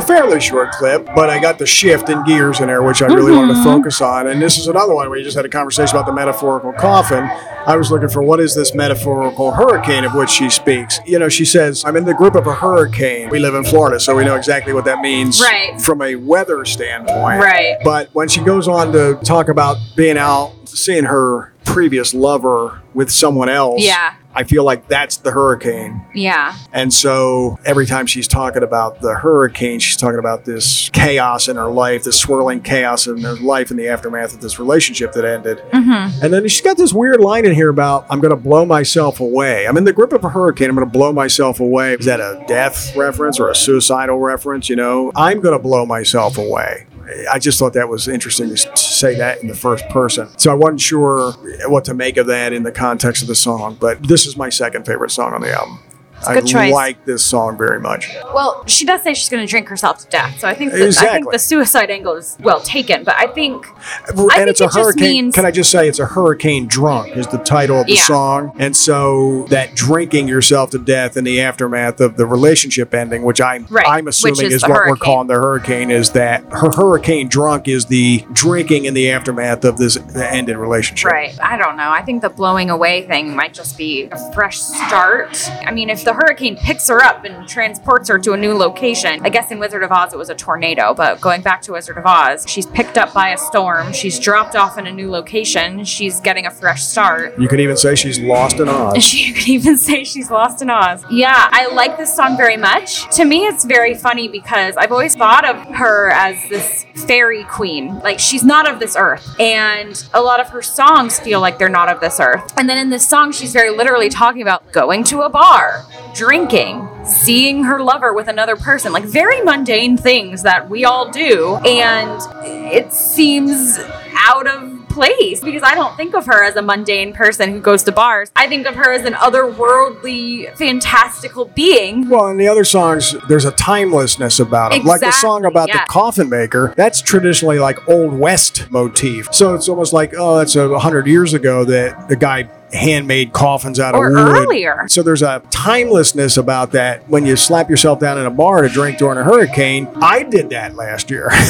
a fairly short clip, but I got the shift in gears in there, which I really wanted to mm-hmm. focus on. And this is another one where you just had a conversation about the metaphorical coffin. I was looking for what is this metaphorical hurricane of which she speaks. You know, she says, I'm in the grip of a hurricane. We live in Florida, so we know exactly what that means Right. from a weather standpoint. Right. But when she goes on to talk about being out, seeing her previous lover with someone else, Yeah. I feel like that's the hurricane. Yeah. And so every time she's talking about the hurricane, she's talking about this chaos in her life, this swirling chaos in her life in the aftermath of this relationship that ended. Mm-hmm. And then she's got this weird line in here about, I'm going to blow myself away. I'm in the grip of a hurricane. I'm going to blow myself away. Is that a death reference or a suicidal reference? You know, I'm going to blow myself away. I just thought that was interesting to say that in the first person. So I wasn't sure what to make of that in the context of the song, but this is my second favorite song on the album. I choice. like this song very much. Well, she does say she's going to drink herself to death, so I think that, I think the suicide angle is well taken. But I think and think it's a it just hurricane. means- Can I just say it's a hurricane drunk is the title of the Yeah. song, and so that drinking yourself to death in the aftermath of the relationship ending, which I'm Right, I'm which assuming is is, the what we're calling the hurricane, is that her hurricane drunk is the drinking in the aftermath of this ended relationship. Right. I don't know. I think the blowing away thing might just be a fresh start. I mean, if the hurricane picks her up and transports her to a new location, I guess in Wizard of Oz it was a tornado, but going back to Wizard of Oz, she's picked up by a storm, she's dropped off in a new location, she's getting a fresh start. You could even say she's lost in Oz. She could even say she's lost in Oz. Yeah, I like this song very much. To me, it's very funny because I've always thought of her as this fairy queen. Like, she's not of this earth. And a lot of her songs feel like they're not of this earth. And then in this song, she's very literally talking about going to a bar, drinking, seeing her lover with another person, like very mundane things that we all do. And it seems out of place because I don't think of her as a mundane person who goes to bars. I think of her as an otherworldly, fantastical being. Well, in the other songs, there's a timelessness about it. Like the song about yeah. the coffin maker, that's traditionally like Old West motif. So it's almost like, oh, that's a hundred years ago that the guy handmade coffins out Or of wood. earlier. So there's a timelessness about that when you slap yourself down in a bar to drink during a hurricane. I did that last year.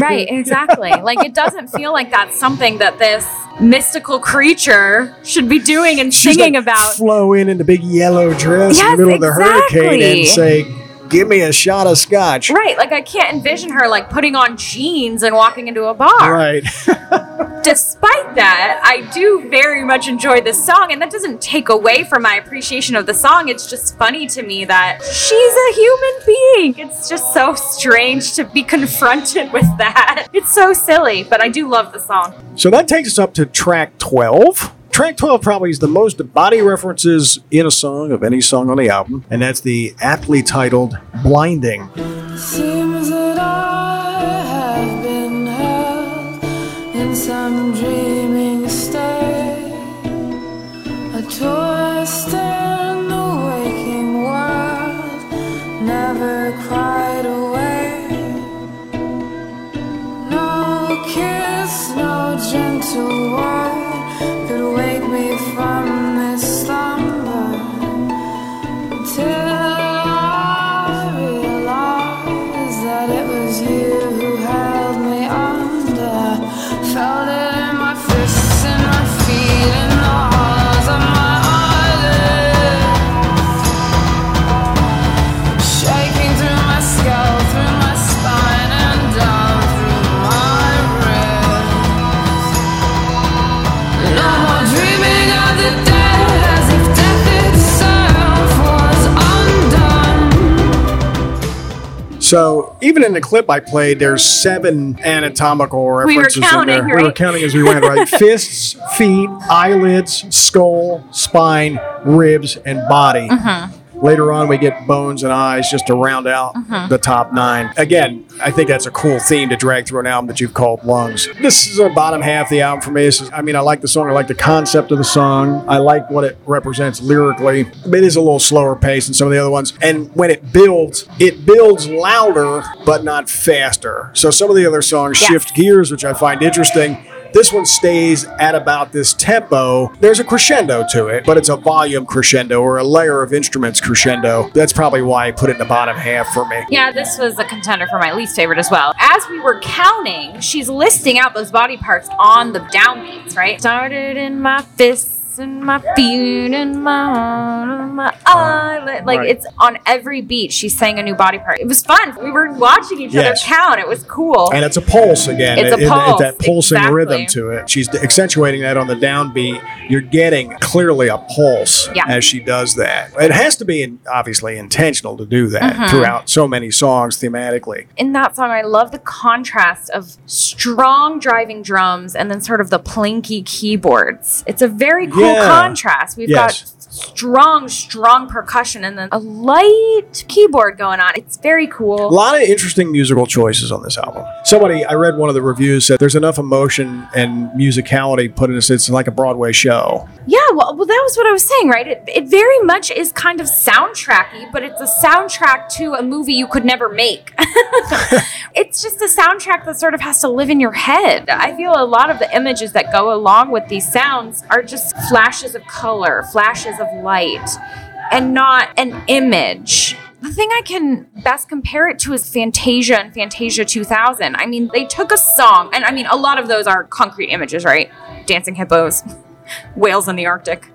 Right, exactly. like it doesn't feel like that's something that this mystical creature should be doing and She's singing like about. flow in in the big yellow dress in the middle of the hurricane and say, "Give me a shot of scotch." Right, like I can't envision her like putting on jeans and walking into a bar. Right. despite that, I do very much enjoy this song, and that doesn't take away from my appreciation of the song. It's just funny to me that she's a human being. It's just so strange to be confronted with that. It's so silly, but I do love the song. So that takes us up to track 12. Track 12 probably is the most body references in a song of any song on the album, and that's the aptly titled Blinding. So even in the clip I played, there's seven anatomical We were references counting, in there. We were counting as we went, right? Fists, feet, eyelids, skull, spine, ribs, and body. Mm-hmm. Later on, we get bones and eyes just to round out Mm-hmm. the top nine. Again, I think that's a cool theme to drag through an album that you've called Lungs. This is the bottom half of the album for me. This is, I mean, I like the song. I like the concept of the song. I like what it represents lyrically. It is a little slower pace than some of the other ones. And when it builds, it builds louder, but not faster. So some of the other songs Yes. shift gears, which I find interesting. This one stays at about this tempo. There's a crescendo to it, but it's a volume crescendo or a layer of instruments crescendo. That's probably why I put it in the bottom half for me. Yeah, this was a contender for my least favorite as well. As we were counting, she's listing out those body parts on the downbeats, right? Started in my and my feet and my, my eyelid. Like Right. it's on every beat. She's saying a new body part. It was fun. We were watching each Yes. other count. It was cool. And it's a pulse again. It's a It- it- pulse, that pulsing exactly. rhythm to it. She's accentuating that on the downbeat. You're getting clearly a pulse Yeah. as she does that. It has to be obviously intentional to do that Mm-hmm. throughout so many songs thematically. in that song, I love the contrast of strong driving drums and then sort of the plinky keyboards. It's a very cool Yeah. contrast. We've Yes. got strong, strong percussion and then a light keyboard going on. It's very cool. A lot of interesting musical choices on this album. Somebody, I read one of the reviews said there's enough emotion and musicality put in this. It's like a Broadway show. Yeah, well, well, that was what I was saying, right? It, it very much is kind of soundtracky, but it's a soundtrack to a movie you could never make. it's just a soundtrack that sort of has to live in your head. I feel a lot of the images that go along with these sounds are just flashes of color, flashes of light, and not an image. The thing I can best compare it to is Fantasia and Fantasia 2000. I mean, they took a song, and I mean, a lot of those are concrete images, right? Dancing hippos, whales in the Arctic,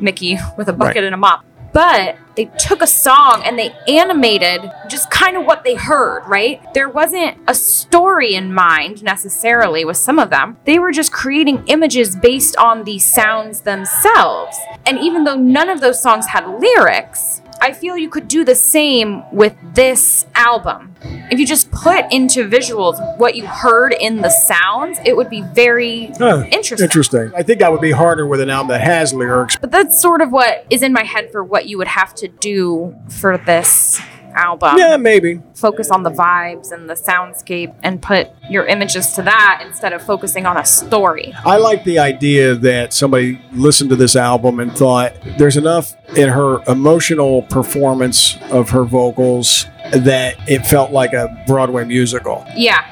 Mickey with a bucket Right. and a mop. But they took a song and they animated just kind of what they heard, right? There wasn't a story in mind necessarily with some of them. They were just creating images based on the sounds themselves. And even though none of those songs had lyrics, I feel you could do the same with this album. If you just put into visuals what you heard in the sounds, it would be very Huh, interesting. Interesting. I think that would be harder with an album that has lyrics. But that's sort of what is in my head for what you would have to do for this album. Yeah, maybe. Focus on the vibes and the soundscape and put your images to that instead of focusing on a story. I like the idea that somebody listened to this album and thought there's enough in her emotional performance of her vocals that it felt like a Broadway musical. Yeah.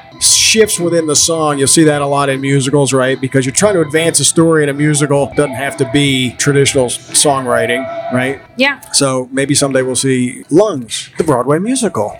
Shifts within the song, you'll see that a lot in musicals, right? Because you're trying to advance a story in a musical, It doesn't have to be traditional songwriting, right? Yeah. So maybe someday we'll see Lungs, the Broadway musical.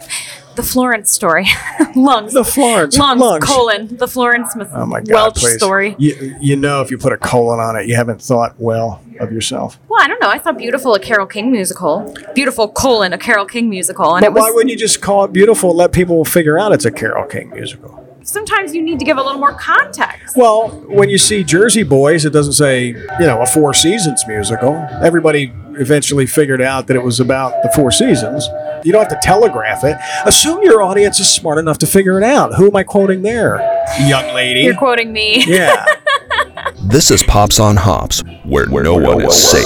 The Florence story. Lungs. The Florence Lungs, Lungs. colon. The Florence Smith Oh my God! Welch please. story. You, you know, if you put a colon on it, you haven't thought well of yourself. Well, I don't know. I thought Beautiful, a Carole King musical. Beautiful, colon, a Carole King musical. And But it was why wouldn't you just call it beautiful and let people figure out it's a Carole King musical? Sometimes you need to give a little more context. Well, when you see Jersey Boys, it doesn't say, you know, a Four Seasons musical. Everybody eventually figured out that it was about the Four Seasons. You don't have to telegraph it. Assume your audience is smart enough to figure it out. Who am I quoting there? Young lady. You're quoting me. yeah. This is Pops on Hops, where, no one is safe.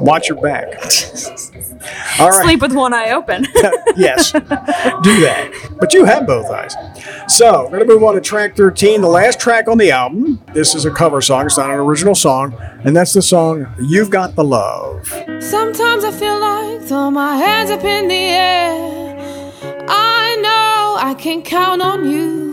Watch your back. All right. Sleep with one eye open. yes, do that. But you have both eyes. So, we're going to move on to track 13, the last track on the album. This is a cover song, it's not an original song, and that's the song You've Got the Love. Sometimes I feel like throw my hands up in the air. I know I can count on you.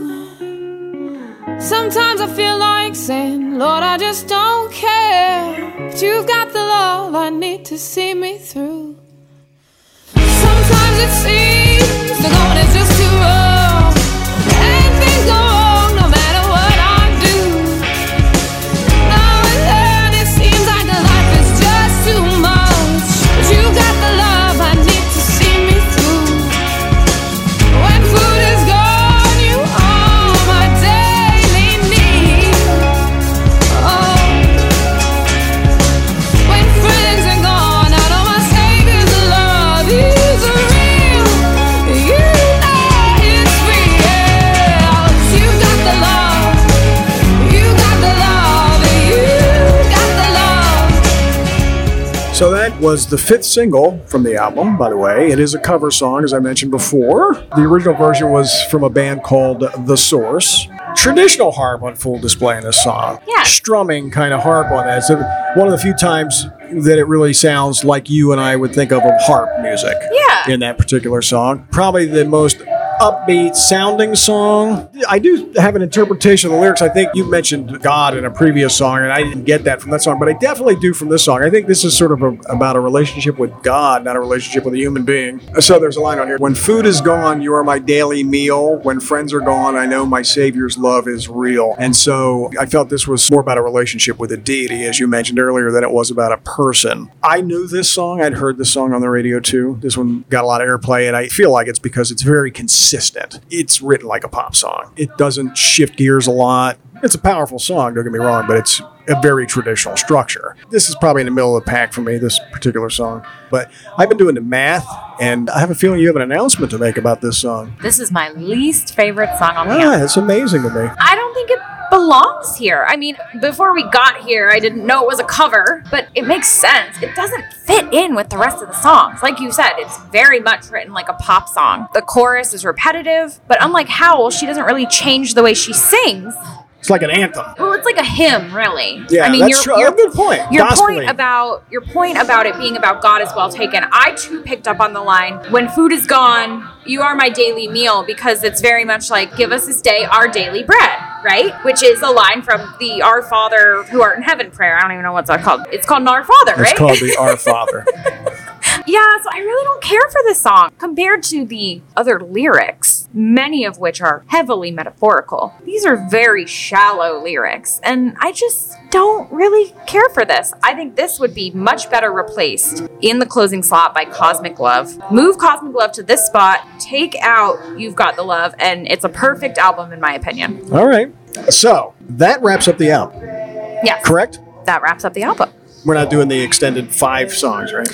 Sometimes I feel like saying, Lord, I just don't care. But you've got the love I need to see me through. Sometimes it seems the going is just too rough. And things go wrong was the fifth single from the album, by the way. It is a cover song, as I mentioned before. The original version was from a band called The Source. Traditional harp on full display in this song. Yeah. Strumming kind of harp on that. It's one of the few times that it really sounds like you and I would think of of harp music. Yeah. In that particular song. Probably the most upbeat sounding song. I do have an interpretation of the lyrics. I think you mentioned God in a previous song, and I didn't get that from that song, but I definitely do from this song. I think this is sort of a, about a relationship with God, not a relationship with a human being. So there's a line on here When food is gone, you are my daily meal. When friends are gone, I know my Savior's love is real. And so I felt this was more about a relationship with a deity, as you mentioned earlier, than it was about a person. I knew this song. I'd heard this song on the radio too. This one got a lot of airplay, and I feel like it's because it's very consistent. It's written like a pop song. It doesn't shift gears a lot. It's a powerful song, don't get me wrong, but it's a very traditional structure. This is probably in the middle of the pack for me, this particular song. But I've been doing the math, and I have a feeling you have an announcement to make about this song. This is my least favorite song on the Ah, album. it's amazing to me. I don't think it belongs here. I mean, before we got here, I didn't know it was a cover, but it makes sense. It doesn't fit in with the rest of the songs. Like you said, it's very much written like a pop song. The chorus is repetitive, but unlike Howl, she doesn't really change the way she sings. It's like an anthem. Well, it's like a hymn, really. Yeah, I mean, that's your, true. your, good point. Your point about your point about it being about God is well taken. I too picked up on the line when food is gone, you are my daily meal because it's very much like give us this day our daily bread, right? Which is a line from the Our Father who art in heaven prayer. I don't even know what's that called. It's called Our Father, right? It's called the Our Father. Yeah, so I really don't care for this song compared to the other lyrics, many of which are heavily metaphorical. These are very shallow lyrics, and I just don't really care for this. I think this would be much better replaced in the closing slot by Cosmic Love. Move Cosmic Love to this spot, take out You've Got the Love, and it's a perfect album in my opinion. All right. So that wraps up the album, Yes. correct? That wraps up the album. We're not doing the extended five songs, right?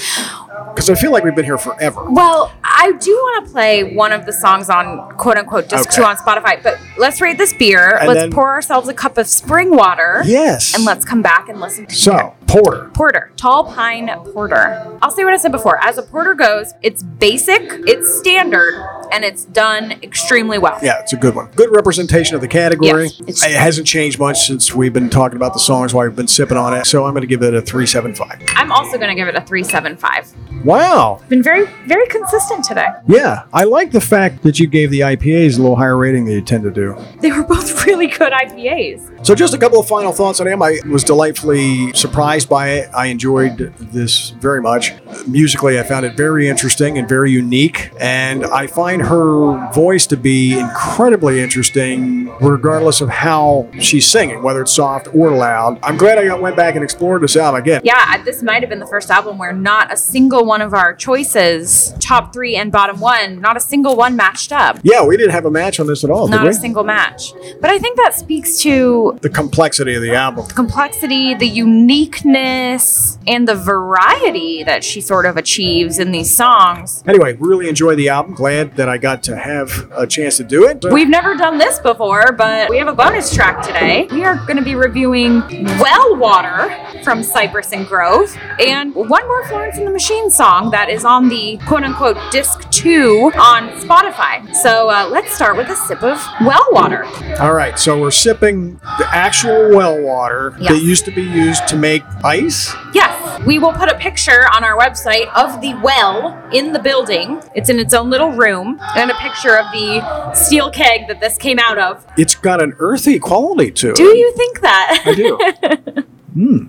Because I feel like we've been here forever. Well, I do want to play one of the songs on quote unquote disc Okay. two on Spotify, but let's rate this beer. And let's then- pour ourselves a cup of spring water. Yes. And let's come back and listen to So, Porter. Porter, tall pine porter. I'll say what I said before. As a porter goes, it's basic, it's standard, and it's done extremely well. Yeah, it's a good one. Good representation of the category. Yes, it hasn't changed much since we've been talking about the songs while we've been sipping on it. So I'm going to give it a 375. I'm also going to give it a 375. Wow. Been very, very consistent today. Yeah, I like the fact that you gave the IPAs a little higher rating than you tend to do. They were both really good IPAs. So, just a couple of final thoughts on him. I was delightfully surprised by it. I enjoyed this very much. Musically, I found it very interesting and very unique. And I find her voice to be incredibly interesting, regardless of how she's singing, whether it's soft or loud. I'm glad I went back and explored this album again. Yeah, this might have been the first album where not a single one of our choices, top three and bottom one, not a single one matched up. Yeah, we didn't have a match on this at all, Not a single match. But I think that speaks to the complexity of the album. the complexity, the uniqueness, and the variety that she sort of achieves in these songs. Anyway, really enjoy the album. Glad that I got to have a chance to do it. We've never done this before, but we have a bonus track today. We are going to be reviewing Well Water from Cypress and Grove and one more Florence and the Machine song that is on the quote unquote disc two on Spotify. So uh, let's start with a sip of Well Water. All right, so we're sipping the actual well water Yes. that used to be used to make ice. Yes, we will put a picture on our website of the well in the building. It's in its own little room, and a picture of the steel keg that this came out of. It's got an earthy quality to it. Do you think that? I do.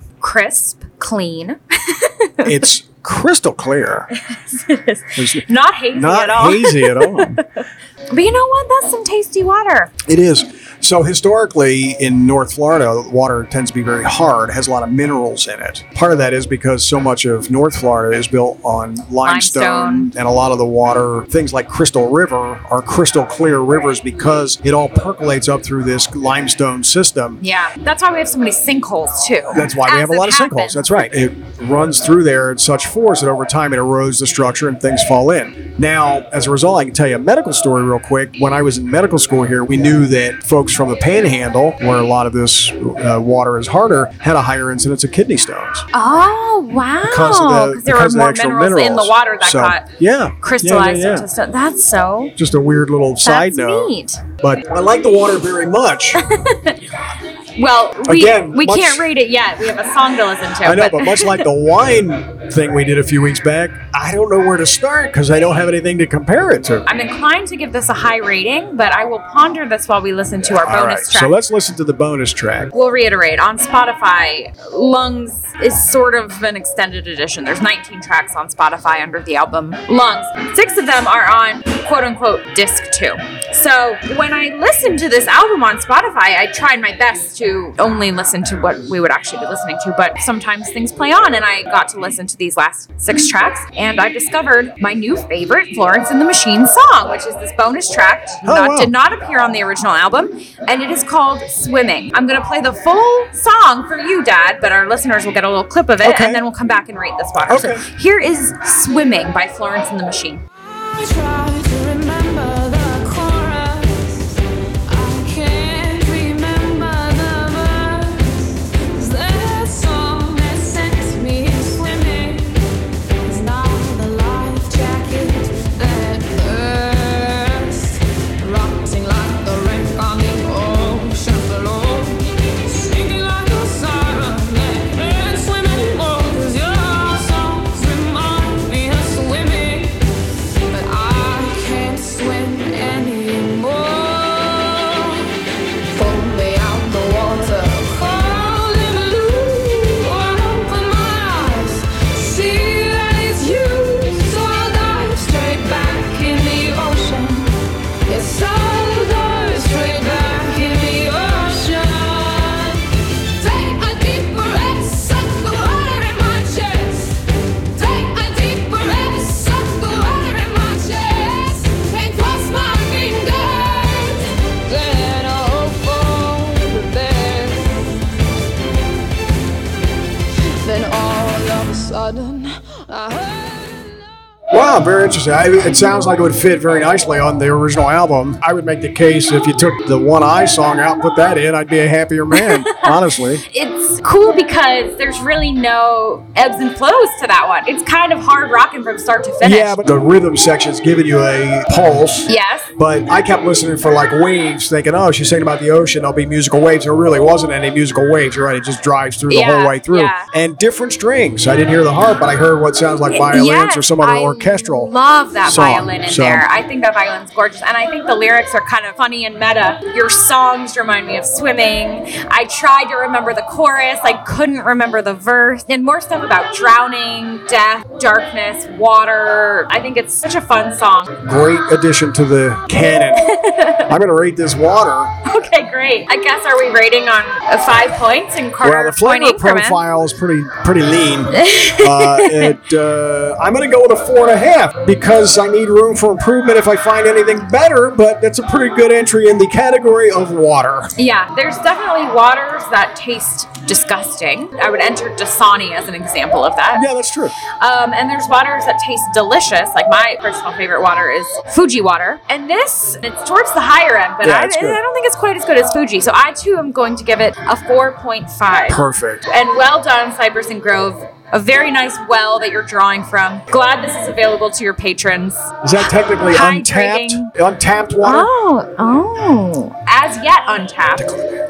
Crisp, clean, it's crystal clear. It's not hazy not at all. hazy at all. But you know what? That's some tasty water. It is. So historically in North Florida, water tends to be very hard, has a lot of minerals in it. Part of that is because so much of North Florida is built on limestone, Limestone. and a lot of the water, things like Crystal River, are crystal clear rivers because it all percolates up through this limestone system. Yeah, that's why we have so many sinkholes too. That's why we have a it lot of sinkholes. That's right. It runs through there at such force that over time it erodes the structure and things fall in. Now, as a result, I can tell you a medical story real quick. When I was in medical school here, we knew that folks from the panhandle, where a lot of this uh, water is harder, had a higher incidence of kidney stones Oh wow! because of the there were of the more extra minerals, in the water that So, got yeah, crystallized Yeah, yeah, yeah. into. That's so. Just a weird little side That's note. neat. But I like the water very much. Well, we Again, we much- can't rate it yet. We have a song to listen to. I know, but much like the wine thing we did a few weeks back, I don't know where to start because I don't have anything to compare it to. I'm inclined to give this a high rating, but I will ponder this while we listen to our All right, bonus track. so let's listen to the bonus track. We'll reiterate on Spotify, Lungs is sort of an extended edition. There's 19 tracks on Spotify under the album Lungs. Six of them are on quote unquote disc two. So when I listened to this album on Spotify, I tried my best to only listen to what we would actually be listening to, but sometimes things play on, and I got to listen to these last six tracks. and I discovered my new favorite Florence and the Machine song, which is this bonus track. Oh, wow. Did not appear on the original album, and it is called Swimming. I'm going to play the full song for you, Dad, but our listeners will get a little clip of it, Okay. and then we'll come back and rate this water. Okay. So here is Swimming by Florence and the Machine. Wow, very interesting. I, it sounds like it would fit very nicely on the original album. I would make the case if you took the One Eye song out and put that in, I'd be a happier man, honestly. It's cool because there's really no ebbs and flows to that one. It's kind of hard rocking from start to finish. Yeah, but the rhythm section's giving you a pulse. yes. But I kept listening for like waves, thinking, oh, she's singing about the ocean. There'll be musical waves. There really wasn't any musical waves. You're right. It just drives through the Yeah, whole way through. yeah. And different strings. I didn't hear the harp, but I heard what sounds like violins Yes, or some other I orchestral. Love that song. violin in So- there. I think that violin's gorgeous, and I think the lyrics are kind of funny and meta. Your songs remind me of swimming. I tried to remember the chorus, I couldn't remember the verse, and more stuff about drowning, death, darkness, water. I think it's such a fun song. Great addition to the canon. I'm going to rate this water. Okay, great. I guess are we rating on uh, five points in quarter Well, the flavor profile is pretty pretty lean. uh, it, uh, I'm going to go with a four and a half because I need room for improvement if I find anything better. But that's a pretty good entry in the category of water. Yeah, there's definitely waters that taste disgusting. I would enter Dasani as an example of that. Yeah, that's true. Um, and there's waters that taste delicious. Like my personal favorite water is Fuji water. And this, it's towards the higher end, but Yeah, I. I don't think it's quite as good as Fuji. So I too am going to give it a 4.5. Perfect. and well done, Cypress and Grove. A very nice well that you're drawing from. Glad this is available to your patrons. Is that technically untapped? Untapped water? Oh, oh. Untapped.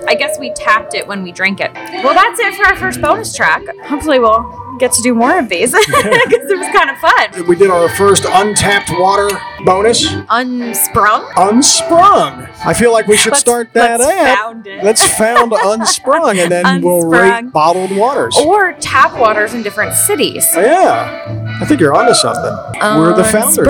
I guess we tapped it when we drank it. Well, that's it for our first bonus track. Hopefully, we'll get to do more of these because it was kind of fun. We did our first untapped water bonus. Unsprung. Unsprung. I feel like we should Let's- start that let's app. found it. Let's found unsprung, and then we'll rate bottled waters. Or tap waters in different cities. Yeah, I think you're onto something. We're the founders.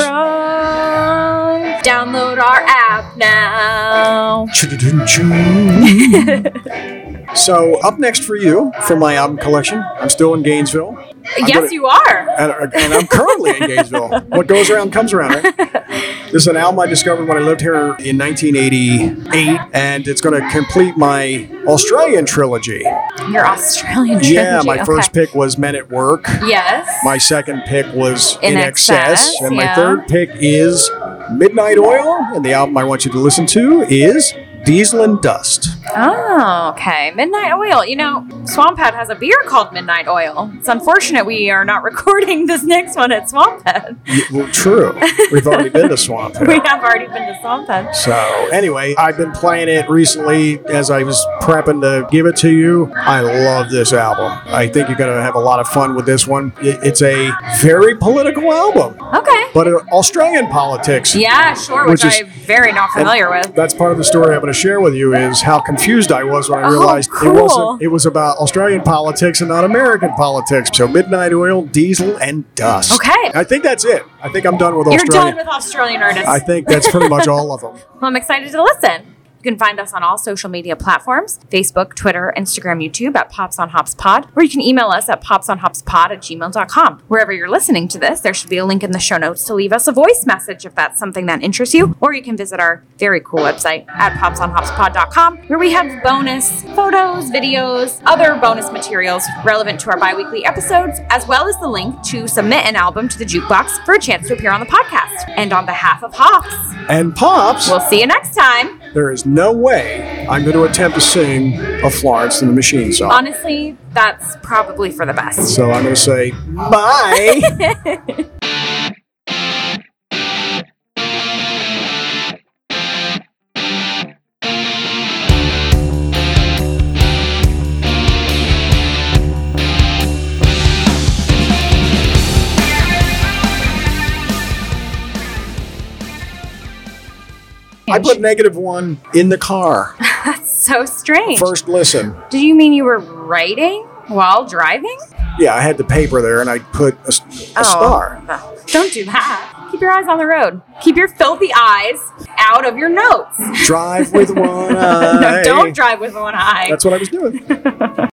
Download our app now. so up next for you from my album collection, I'm still in Gainesville, yes, gonna- you are. and, uh, and I'm currently in Gainesville. What goes around comes around, right? This is an album I discovered when I lived here in 1988, and it's going to complete my Australian trilogy. Your Australian trilogy. Yeah, my first pick was Men at Work. Yes. My second pick was In, In Excess. INXS, And my third pick is Midnight Oil. And the album I want you to listen to is Diesel and Dust. Oh, okay. Midnight Oil. You know, Swamp Head has a beer called Midnight Oil. It's unfortunate we are not recording this next one at Swamp Head. Y- Well, true. We've already been to Swamp Head. We have already been to Swamp Head. So, anyway, I've been playing it recently as I was prepping to give it to you. I love this album. I think you're going to have a lot of fun with this one. It's a very political album, Okay. but Australian politics. Yeah, sure, which, Which is- I'm very not familiar with. That's part of the story I'm going to share with you is how confused I was when I Oh, realized it wasn't. It was about Australian politics and not American politics. So Midnight Oil, Diesel, and Dust. Okay. I think that's it. I think I'm done with You're Australia. done with Australian artists. I think that's pretty much all of them. well, I'm excited to listen. You can find us on all social media platforms Facebook, Twitter, Instagram, YouTube at Pops on Hops Pod, or you can email us at popsonhopspod at gmail.com. Wherever you're listening to this, there should be a link in the show notes to leave us a voice message if that's something that interests you, or you can visit our very cool website at popsonhopspod.com, where we have bonus photos, videos, other bonus materials relevant to our bi weekly episodes, as well as the link to submit an album to the jukebox for a chance to appear on the podcast. And on behalf of Hops, And Pops, we'll see you next time. There is no way I'm going to attempt to sing a Florence and the Machine song. Honestly, that's probably for the best. so I'm going to say bye. I put negative one in the car. That's so strange. First listen. Did you mean you were writing while driving? Yeah, I had the paper there and I put a Oh. star. Don't do that. Keep your eyes on the road. Keep your filthy eyes out of your notes. Drive with one eye. no, don't drive with one eye. That's what I was doing.